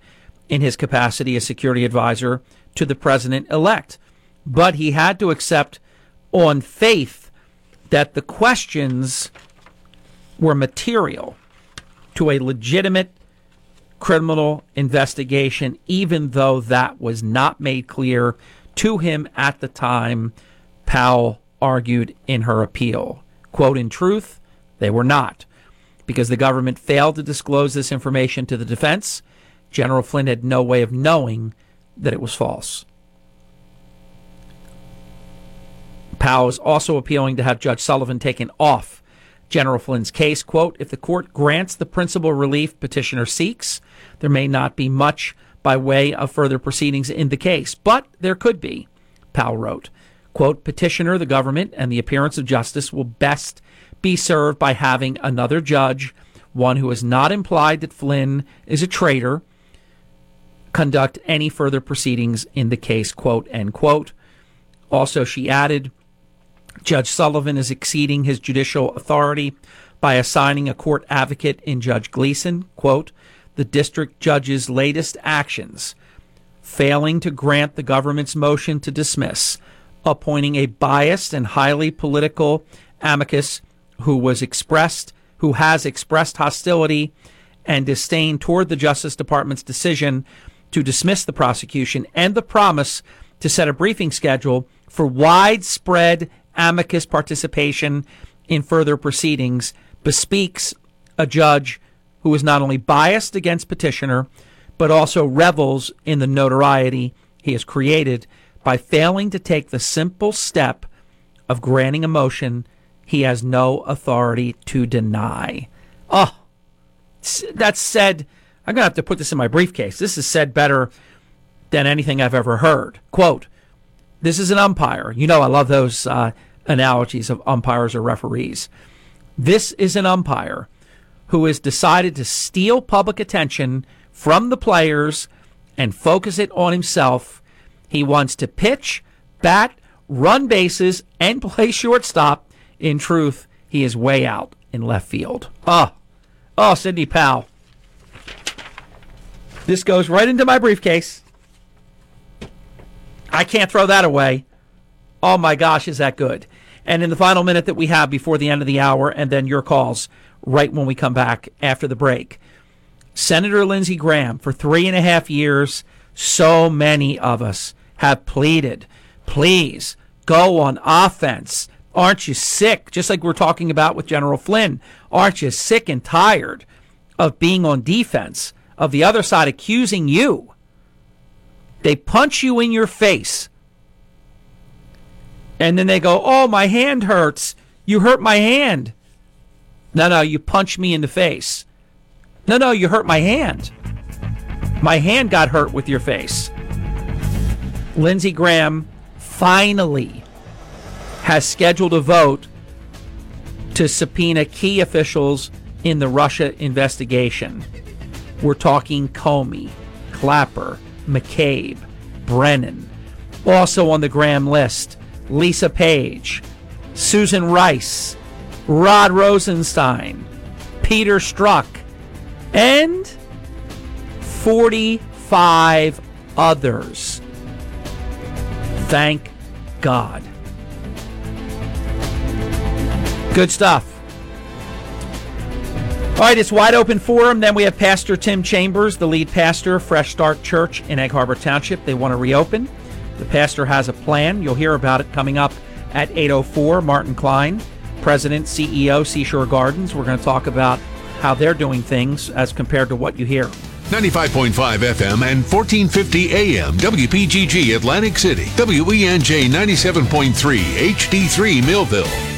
in his capacity as security advisor to the president elect. But he had to accept on faith that the questions were material to a legitimate criminal investigation, even though that was not made clear to him at the time, Powell argued in her appeal. Quote, in truth, they were not because the government failed to disclose this information to the defense. General Flynn had no way of knowing that it was false. Powell is also appealing to have Judge Sullivan taken off General Flynn's case. Quote, if the court grants the principal relief petitioner seeks, there may not be much by way of further proceedings in the case, but there could be, Powell wrote. Quote, petitioner, the government, and the appearance of justice will best be served by having another judge, one who has not implied that Flynn is a traitor, conduct any further proceedings in the case, quote, end quote. Also, she added, Judge Sullivan is exceeding his judicial authority by assigning a court advocate in Judge Gleeson, quote, the district judge's latest actions, failing to grant the government's motion to dismiss, appointing a biased and highly political amicus who was expressed who has expressed hostility and disdain toward the Justice Department's decision to dismiss the prosecution and the promise to set a briefing schedule for widespread amicus participation in further proceedings bespeaks a judge who is not only biased against petitioner, but also revels in the notoriety he has created by failing to take the simple step of granting a motion he has no authority to deny. Oh, that's said. I'm going to have to put this in my briefcase. This is said better than anything I've ever heard. Quote, this is an umpire. You know, I love those uh, analogies of umpires or referees. This is an umpire who has decided to steal public attention from the players and focus it on himself. He wants to pitch, bat, run bases, and play shortstop. In truth, he is way out in left field. Oh, oh, Sidney Powell. This goes right into my briefcase. I can't throw that away. Oh my gosh, is that good? And in the final minute that we have before the end of the hour, and then your calls right when we come back after the break. Senator Lindsey Graham, for three and a half years, so many of us have pleaded, please go on offense. Aren't you sick? Just like we're talking about with General Flynn. Aren't you sick and tired of being on defense, of the other side accusing you? They punch you in your face. And then they go, Oh, my hand hurts. You hurt my hand. No, no, you punch me in the face. No, no, you hurt my hand. My hand got hurt with your face. Lindsey Graham finally has scheduled a vote to subpoena key officials in the Russia investigation. We're talking Comey, Clapper, McCabe, Brennan. Also on the Graham list, Lisa Page, Susan Rice, Rod Rosenstein, Peter Strzok, and 45 others. Thank God. Good stuff. All right, it's wide open forum. Then we have Pastor Tim Chambers, the lead pastor of Fresh Start Church in Egg Harbor Township. They want to reopen. The pastor has a plan. You'll hear about it coming up at 804. Martin Klein, President, CEO, Seashore Gardens. We're going to talk about how they're doing things as compared to what you hear. 95.5 FM and 1450 AM WPGG Atlantic City, WENJ 97.3 HD3 Millville.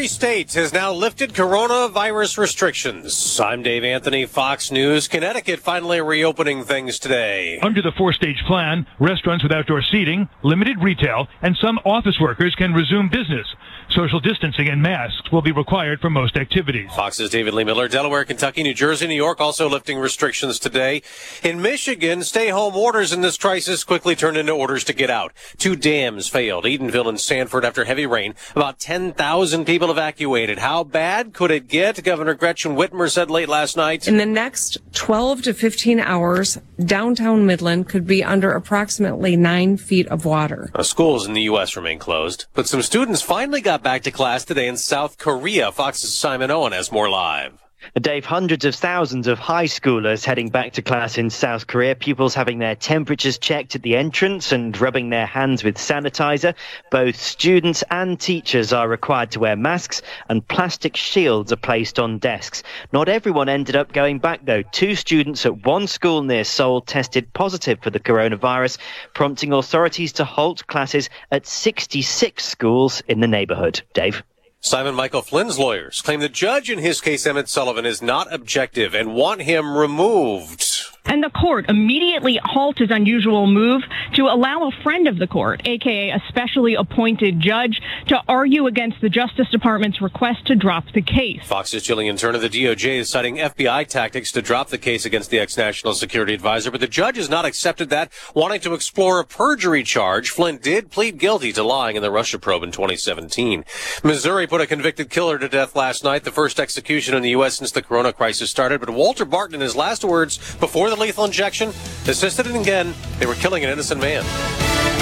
Every state has now lifted coronavirus restrictions. I'm Dave Anthony, Fox News. Connecticut finally reopening things today. Under the four stage plan, restaurants with outdoor seating, limited retail, and some office workers can resume business. Social distancing and masks will be required for most activities. Fox's David Lee Miller, Delaware, Kentucky, New Jersey, New York also lifting restrictions today. In Michigan, stay home orders in this crisis quickly turned into orders to get out. Two dams failed, Edenville and Sanford after heavy rain. About 10,000 people evacuated. How bad could it get? Governor Gretchen Whitmer said late last night. In the next 12 to 15 hours, downtown Midland could be under approximately nine feet of water. Now, schools in the U.S. remain closed, but some students finally got back to class today in South Korea. Fox's Simon Owen has more live. Dave, hundreds of thousands of high schoolers heading back to class in South Korea, pupils having their temperatures checked at the entrance and rubbing their hands with sanitizer. Both students and teachers are required to wear masks and plastic shields are placed on desks. Not everyone ended up going back though. Two students at one school near Seoul tested positive for the coronavirus, prompting authorities to halt classes at 66 schools in the neighborhood. Dave. Simon Michael Flynn's lawyers claim the judge in his case, Emmett Sullivan, is not objective and want him removed. And the court immediately halt his unusual move to allow a friend of the court, aka a specially appointed judge, to argue against the Justice Department's request to drop the case. Fox's Jillian Turner, the DOJ, is citing FBI tactics to drop the case against the ex-national security advisor, but the judge has not accepted that, wanting to explore a perjury charge. Flynn did plead guilty to lying in the Russia probe in 2017. Missouri put a convicted killer to death last night, the first execution in the U.S. since the corona crisis started, but Walter Barton, in his last words before the lethal injection, insisted again they were killing an innocent man.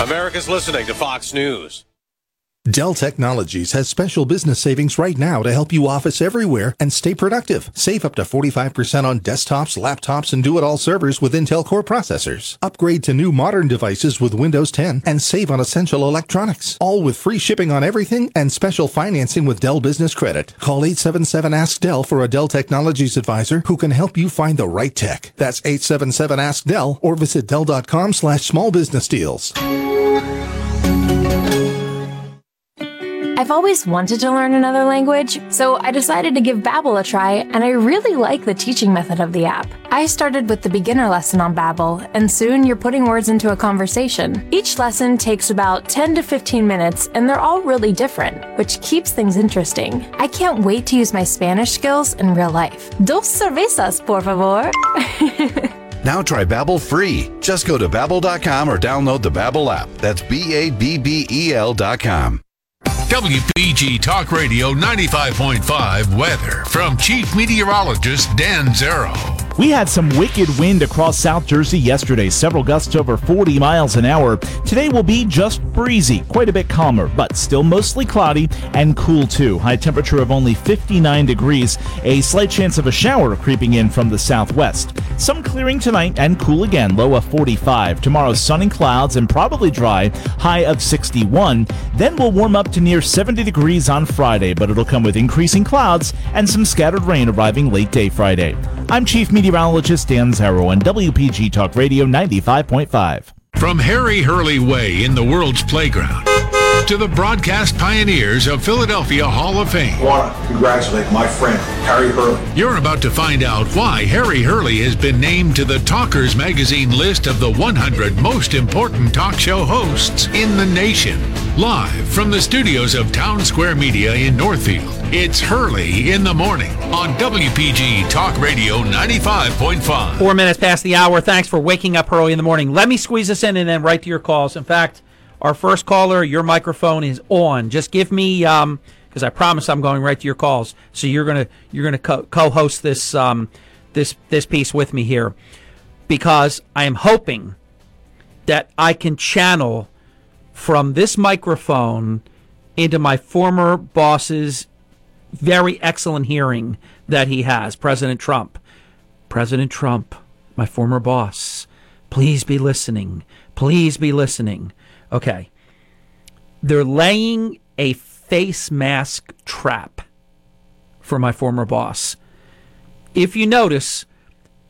America's listening to Fox News. Dell Technologies has special business savings right now to help you office everywhere and stay productive. Save up to 45% on desktops, laptops, and do-it-all servers with Intel Core processors. Upgrade to new modern devices with Windows 10 and save on essential electronics. All with free shipping on everything and special financing with Dell Business Credit. Call 877-ASK-DELL for a Dell Technologies advisor who can help you find the right tech. That's 877-ASK-DELL or visit Dell.com slash small business deals. I've always wanted to learn another language, so I decided to give Babbel a try, and I really like the teaching method of the app. I started with the beginner lesson on Babbel, and soon you're putting words into a conversation. Each lesson takes about 10 to 15 minutes, and they're all really different, which keeps things interesting. I can't wait to use my Spanish skills in real life. Dos cervezas, por favor. Now try Babbel free. Just go to babbel.com or download the Babbel app. That's B A B B E L.com. WPG Talk Radio 95.5 weather from Chief Meteorologist Dan Zarrow. We had some wicked wind across South Jersey yesterday, several gusts over 40 miles an hour. Today will be just breezy, quite a bit calmer, but still mostly cloudy and cool too. High temperature of only 59 degrees, a slight chance of a shower creeping in from the southwest. Some clearing tonight and cool again, low of 45. Tomorrow, sun and clouds and probably dry, high of 61. Then we'll warm up to near 70 degrees on Friday, but it'll come with increasing clouds and some scattered rain arriving late day Friday. I'm Chief Meteorologist Dan Zarrow on WPG Talk Radio 95.5. From Harry Hurley Way in the world's playground to the broadcast pioneers of Philadelphia Hall of Fame. I want to congratulate my friend, Harry Hurley. You're about to find out why Harry Hurley has been named to the Talkers Magazine list of the 100 most important talk show hosts in the nation. Live from the studios of Town Square Media in Northfield, it's Hurley in the Morning on WPG Talk Radio 95.5. Four minutes past the hour. Thanks for waking up early in the morning. Let me squeeze this in and then right to your calls. In fact, our first caller, your microphone is on. Just give me, because um, I promise I'm going right to your calls. So you're gonna you're gonna co- co-host this um, this this piece with me here, because I am hoping that I can channel from this microphone into my former boss's very excellent hearing that he has, President Trump. President Trump, my former boss, please be listening. Please be listening. Okay. They're laying a face mask trap for my former boss. If you notice,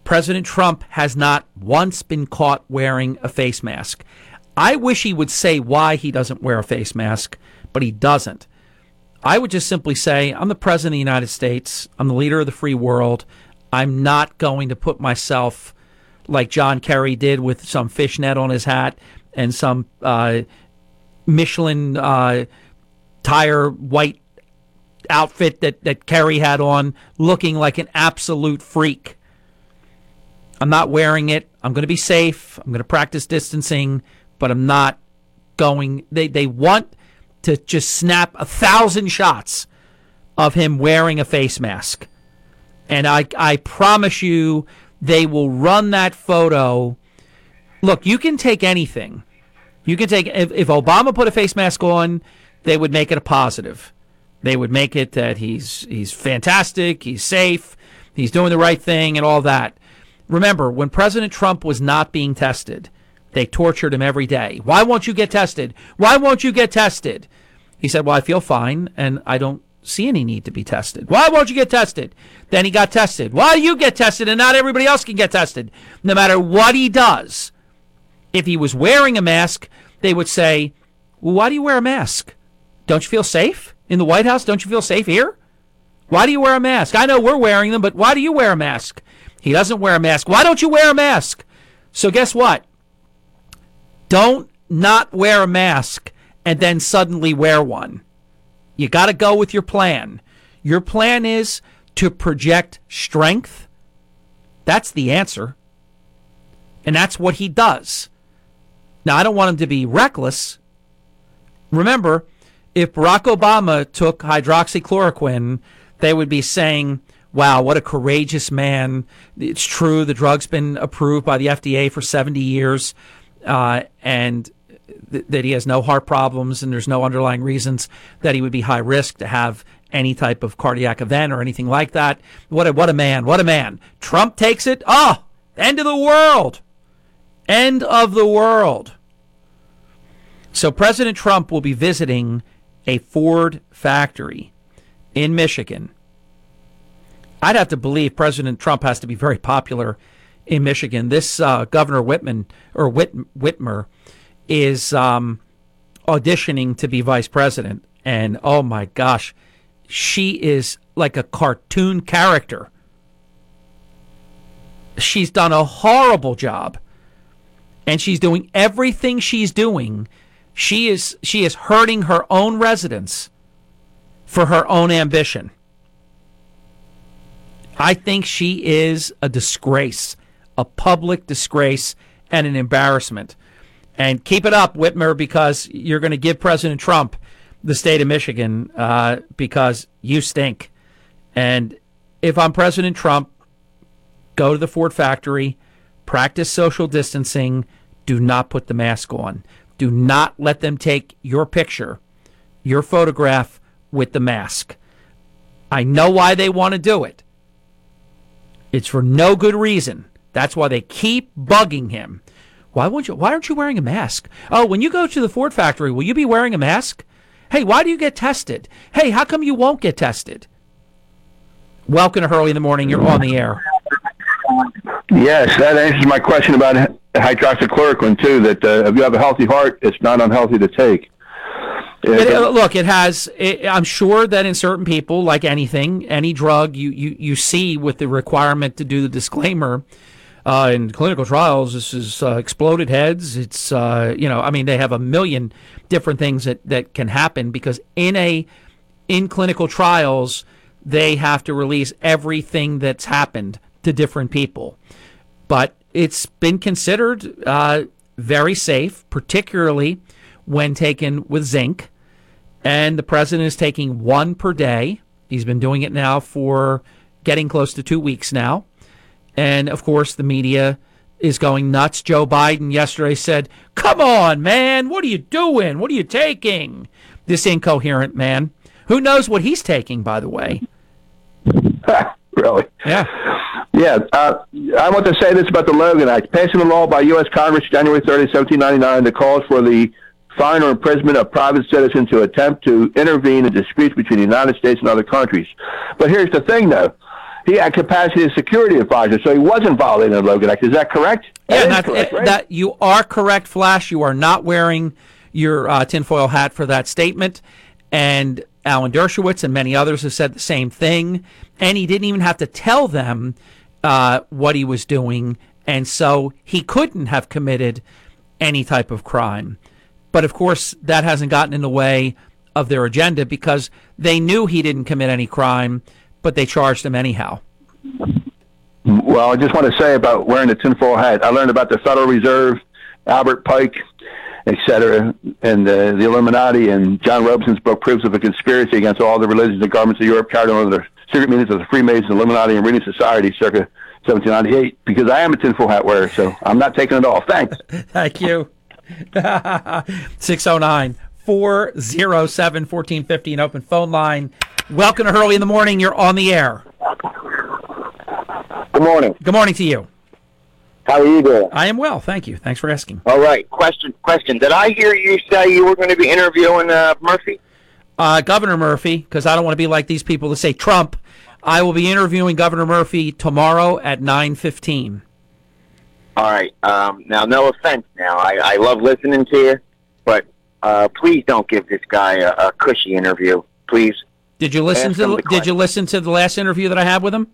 President Trump has not once been caught wearing a face mask. I wish he would say why he doesn't wear a face mask, but he doesn't. I would just simply say, I'm the President of the United States. I'm the leader of the free world. I'm not going to put myself like John Kerry did with some fishnet on his hat and some uh, Michelin uh, tire white outfit that, that Kerry had on, looking like an absolute freak. I'm not wearing it. I'm going to be safe. I'm going to practice distancing, but I'm not going. They, they want to just snap a thousand shots of him wearing a face mask. And I, I promise you, they will run that photo. Look, you can take anything. You can take if, if Obama put a face mask on, they would make it a positive. They would make it that he's he's fantastic, he's safe, he's doing the right thing, and all that. Remember, when President Trump was not being tested, they tortured him every day. Why won't you get tested? Why won't you get tested? He said, Well, I feel fine and I don't see any need to be tested. Why won't you get tested? Then he got tested. Why do you get tested and not everybody else can get tested? No matter what he does. If he was wearing a mask, they would say, Well, why do you wear a mask? Don't you feel safe in the White House? Don't you feel safe here? Why do you wear a mask? I know we're wearing them, but why do you wear a mask? He doesn't wear a mask. Why don't you wear a mask? So, guess what? Don't not wear a mask and then suddenly wear one. You got to go with your plan. Your plan is to project strength. That's the answer. And that's what he does. Now, I don't want him to be reckless. Remember, if Barack Obama took hydroxychloroquine, they would be saying, wow, what a courageous man. It's true, the drug's been approved by the FDA for 70 years. Uh, and th- that he has no heart problems and there's no underlying reasons that he would be high risk to have any type of cardiac event or anything like that. What a, what a man. What a man. Trump takes it. Oh, end of the world. End of the world. So President Trump will be visiting a Ford factory in Michigan. I'd have to believe President Trump has to be very popular in Michigan. This uh, Governor Whitman or Whit, Whitmer is um, auditioning to be vice president, and oh my gosh, she is like a cartoon character. She's done a horrible job, and she's doing everything she's doing. She is she is hurting her own residents for her own ambition. I think she is a disgrace, a public disgrace, and an embarrassment. And keep it up, Whitmer, because you're going to give President Trump the state of Michigan uh, because you stink. And if I'm President Trump, go to the Ford factory, practice social distancing, do not put the mask on. Do not let them take your picture, your photograph with the mask. I know why they want to do it. It's for no good reason. That's why they keep bugging him. Why won't you why aren't you wearing a mask? Oh, when you go to the Ford factory, will you be wearing a mask? Hey, why do you get tested? Hey, how come you won't get tested? Welcome to Hurley in the morning. You're on the air. Yes, that answers my question about hydroxychloroquine too. That uh, if you have a healthy heart, it's not unhealthy to take. It, uh, look, it has. It, I'm sure that in certain people, like anything, any drug, you, you, you see with the requirement to do the disclaimer uh, in clinical trials, this is uh, exploded heads. It's uh, you know, I mean, they have a million different things that, that can happen because in a in clinical trials, they have to release everything that's happened to different people. But it's been considered uh, very safe, particularly when taken with zinc. And the president is taking one per day. He's been doing it now for getting close to two weeks now. And of course, the media is going nuts. Joe Biden yesterday said, Come on, man, what are you doing? What are you taking? This incoherent man. Who knows what he's taking, by the way? really? Yeah. Yeah. Uh, I want to say this about the Logan Act. Passing a law by U.S. Congress January 30, 1799 that calls for the fine or imprisonment of private citizens who attempt to intervene in disputes between the United States and other countries. But here's the thing, though. He had capacity as security advisor, so he wasn't violating the Logan Act. Is that correct? Yeah, that, correct, right? that you are correct, Flash. You are not wearing your uh, tinfoil hat for that statement. And Alan Dershowitz and many others have said the same thing. And he didn't even have to tell them uh, what he was doing. And so he couldn't have committed any type of crime. But of course, that hasn't gotten in the way of their agenda because they knew he didn't commit any crime, but they charged him anyhow. Well, I just want to say about wearing the tinfoil hat. I learned about the Federal Reserve, Albert Pike, etc., and the, the Illuminati, and John Robison's book proves of a conspiracy against all the religions and governments of Europe carried on under secret meetings of the Freemasons, Illuminati, and Reading Society circa 1798. Because I am a tinfoil hat wearer, so I'm not taking it off. Thanks. Thank you. 609 407 1450, an open phone line. Welcome to Hurley in the Morning. You're on the air. Good morning. Good morning to you. How are you doing? I am well, thank you. Thanks for asking. All right. Question. Question. Did I hear you say you were going to be interviewing uh, Murphy? Uh, Governor Murphy, because I don't want to be like these people that say Trump. I will be interviewing Governor Murphy tomorrow at nine fifteen. All right. Um, now, no offense. Now, I, I love listening to you, but uh, please don't give this guy a, a cushy interview, please. Did you listen to the, the Did you listen to the last interview that I had with him?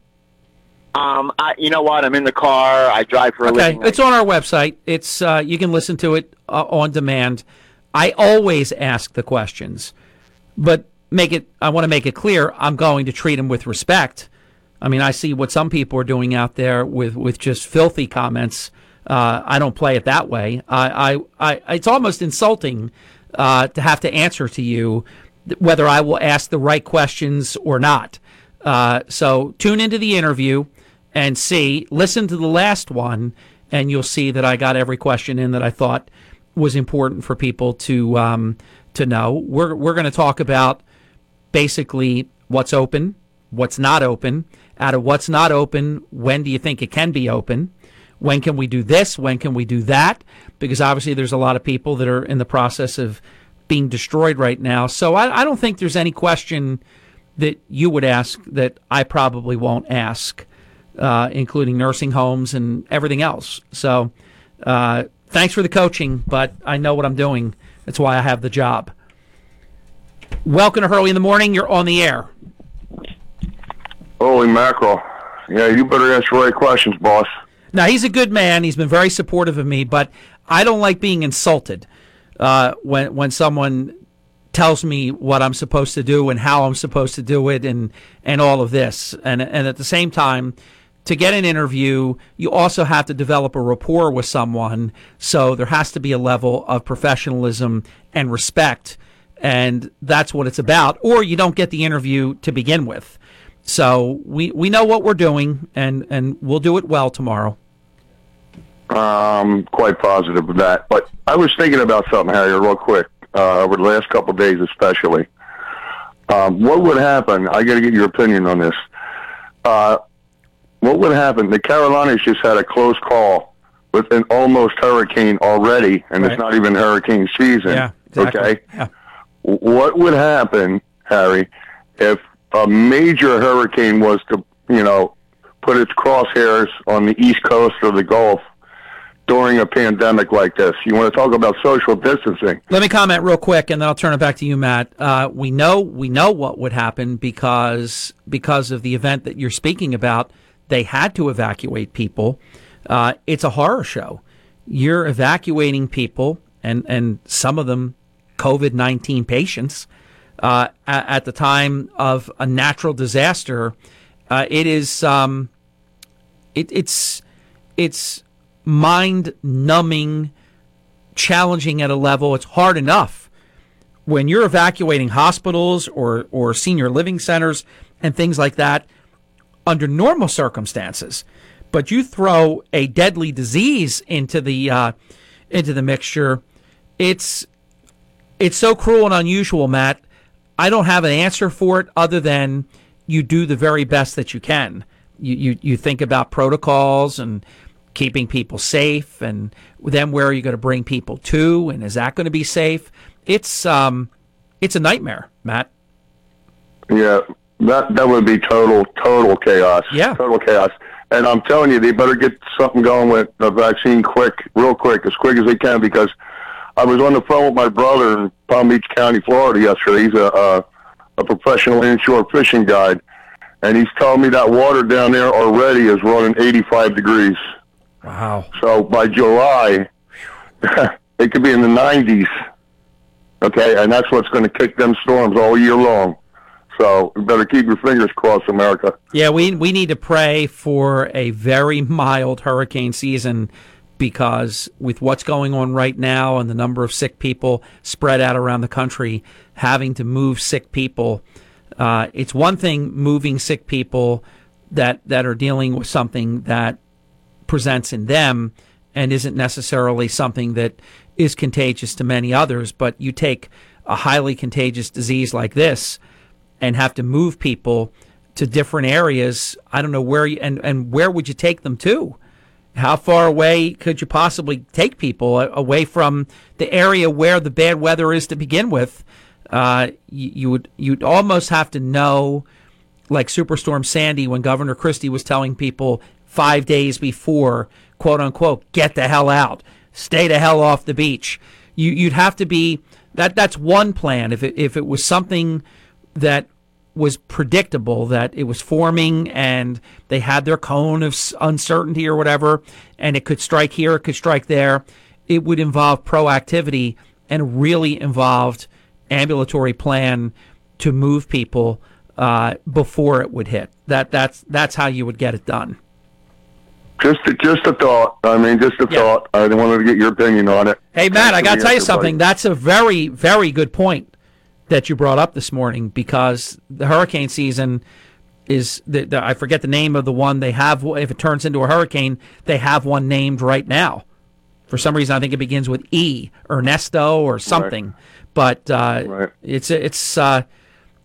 Um, I, you know what? I'm in the car. I drive for a Okay, living. it's on our website. It's uh, you can listen to it uh, on demand. I always ask the questions, but make it. I want to make it clear. I'm going to treat him with respect. I mean, I see what some people are doing out there with with just filthy comments. Uh, I don't play it that way. I, I, I it's almost insulting uh, to have to answer to you whether I will ask the right questions or not. Uh, so tune into the interview and see. Listen to the last one, and you'll see that I got every question in that I thought was important for people to um, to know. We're we're going to talk about basically what's open, what's not open. Out of what's not open, when do you think it can be open? When can we do this? When can we do that? Because obviously, there's a lot of people that are in the process of being destroyed right now. So I, I don't think there's any question that you would ask that I probably won't ask, uh, including nursing homes and everything else. So uh, thanks for the coaching, but I know what I'm doing. That's why I have the job. Welcome to Hurley in the Morning. You're on the air. Holy mackerel. Yeah, you better answer the right questions, boss. Now, he's a good man. He's been very supportive of me, but I don't like being insulted uh, when, when someone tells me what I'm supposed to do and how I'm supposed to do it and, and all of this. And, and at the same time, to get an interview, you also have to develop a rapport with someone. So there has to be a level of professionalism and respect. And that's what it's about. Or you don't get the interview to begin with. So we, we know what we're doing, and, and we'll do it well tomorrow. Um, quite positive of that. But I was thinking about something, Harry, real quick, uh, over the last couple of days especially. Um, what would happen? I got to get your opinion on this. Uh, what would happen? The Carolinas just had a close call with an almost hurricane already, and Right. it's not even hurricane season. Yeah, exactly. Okay. Yeah. What would happen, Harry, if a major hurricane was to, you know, put its crosshairs on the east coast of the Gulf during a pandemic like this? You want to talk about social distancing? Let me comment real quick, and then I'll turn it back to you, Matt. Uh, we know we know what would happen because because of the event that you're speaking about. They had to evacuate people. Uh, it's a horror show. You're evacuating people, and and some of them COVID nineteen patients uh, at, at the time of a natural disaster. Uh, it is um, it, it's it's mind numbing, challenging at a level. It's hard enough when you're evacuating hospitals or, or senior living centers and things like that under normal circumstances. But you throw a deadly disease into the uh, into the mixture, it's it's so cruel and unusual, Matt. I don't have an answer for it other than you do the very best that you can. You you, you think about protocols and keeping people safe, and then where are you going to bring people to, and is that going to be safe? It's um, it's a nightmare, Matt. Yeah, that that would be total total chaos. Yeah, total chaos. And I'm telling you, they better get something going with the vaccine quick, real quick, as quick as they can, because I was on the phone with my brother in Palm Beach County, Florida, yesterday. He's a a, a professional inshore fishing guide, and he's telling me that water down there already is running 85 degrees. Wow. So by July, it could be in the 90s. Okay, and that's what's going to kick them storms all year long. So you better keep your fingers crossed, America. Yeah, we we need to pray for a very mild hurricane season because with what's going on right now and the number of sick people spread out around the country, having to move sick people, uh, it's one thing moving sick people that that are dealing with something that presents in them and isn't necessarily something that is contagious to many others, but you take a highly contagious disease like this and have to move people to different areas. I don't know where you, and, and where would you take them to? How far away could you possibly take people away from the area where the bad weather is to begin with? Uh, you, you would you'd almost have to know, like Superstorm Sandy, when Governor Christie was telling people five days before, quote unquote, get the hell out, stay the hell off the beach. You you'd have to be that that's one plan. If it if it was something that was predictable that it was forming and they had their cone of uncertainty or whatever, and it could strike here, it could strike there. It would involve proactivity and really involved ambulatory plan to move people uh, before it would hit. That that's that's how you would get it done. Just a, just a thought. I mean, just a thought. I wanted to get your opinion on it. Hey Matt, I got to tell you something. That's a very very good point that you brought up this morning because the hurricane season is the, the, I forget the name of the one they have if it turns into a hurricane, they have one named right now for some reason, I think it begins with E, Ernesto, or something. Right. But uh, right. it's it's. Uh,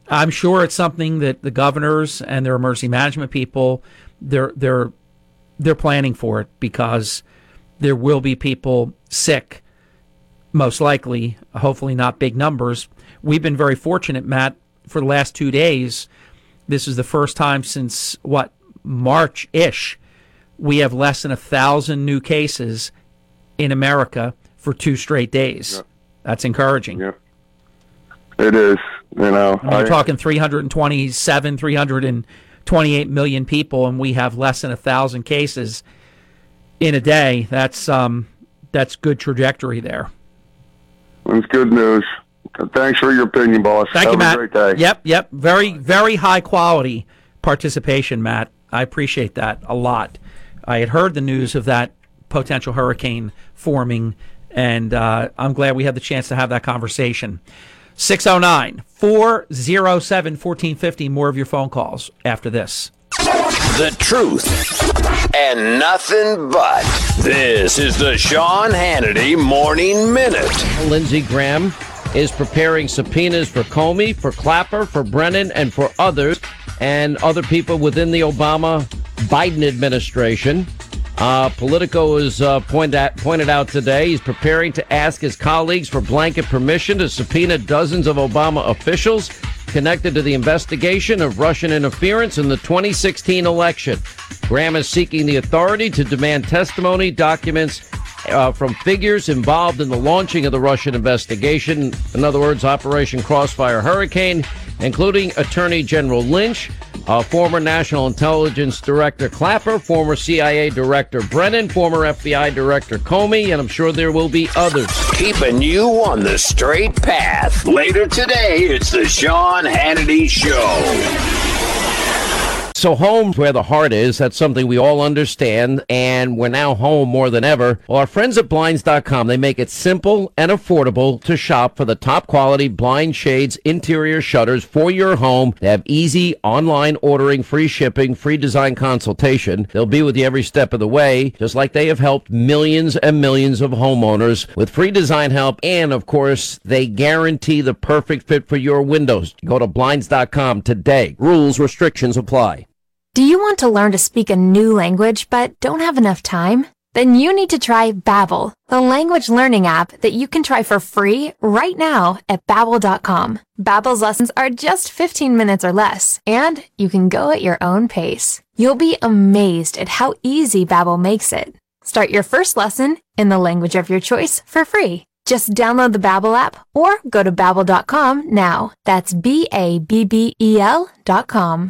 I'm sure it's something that the governors and their emergency management people they're they're they're planning for it because there will be people sick, most likely. Hopefully, not big numbers. We've been very fortunate, Matt, for the last two days. This is the first time since what March ish we have less than a thousand new cases in America for two straight days. Yeah. That's encouraging. Yeah. It is, you know. we're talking 327, 328 million people, and we have less than a thousand cases in a day. That's um, that's good trajectory there. That's good news. Thanks for your opinion, boss. Thank Have you, Matt. great day. Yep, yep. Very, very high quality participation, Matt. I appreciate that a lot. I had heard the news of that potential hurricane forming, and uh, I'm glad we had the chance to have that conversation. 609 407 1450. More of your phone calls after this. The truth and nothing but. This is the Sean Hannity Morning Minute. Lindsey Graham is preparing subpoenas for Comey, for Clapper, for Brennan, and for others, and other people within the Obama Biden administration. Uh, Politico has uh, pointed, at, pointed out today he's preparing to ask his colleagues for blanket permission to subpoena dozens of Obama officials connected to the investigation of Russian interference in the 2016 election. Graham is seeking the authority to demand testimony, documents uh, from figures involved in the launching of the Russian investigation. In other words, Operation Crossfire Hurricane, including Attorney General Lynch, uh, former National Intelligence Director Clapper, former CIA Director Brennan, former FBI Director Comey, and I'm sure there will be others. Keeping you on the straight path. Later today, it's the Sean Hannity Show. So home where the heart is, that's something we all understand, and we're now home more than ever. Well, our friends at Blinds.com, they make it simple and affordable to shop for the top quality blind shades, interior shutters for your home. They have easy online ordering, free shipping, free design consultation. They'll be with you every step of the way, just like they have helped millions and millions of homeowners with free design help, and of course, they guarantee the perfect fit for your windows. Go to Blinds.com today. Rules, restrictions apply. Do you want to learn to speak a new language but don't have enough time? Then you need to try Babbel, the language learning app that you can try for free right now at babbel.com. Babbel's lessons are just 15 minutes or less, and you can go at your own pace. You'll be amazed at how easy Babbel makes it. Start your first lesson in the language of your choice for free. Just download the Babbel app or go to babbel.com now. That's B A B B E L dot com.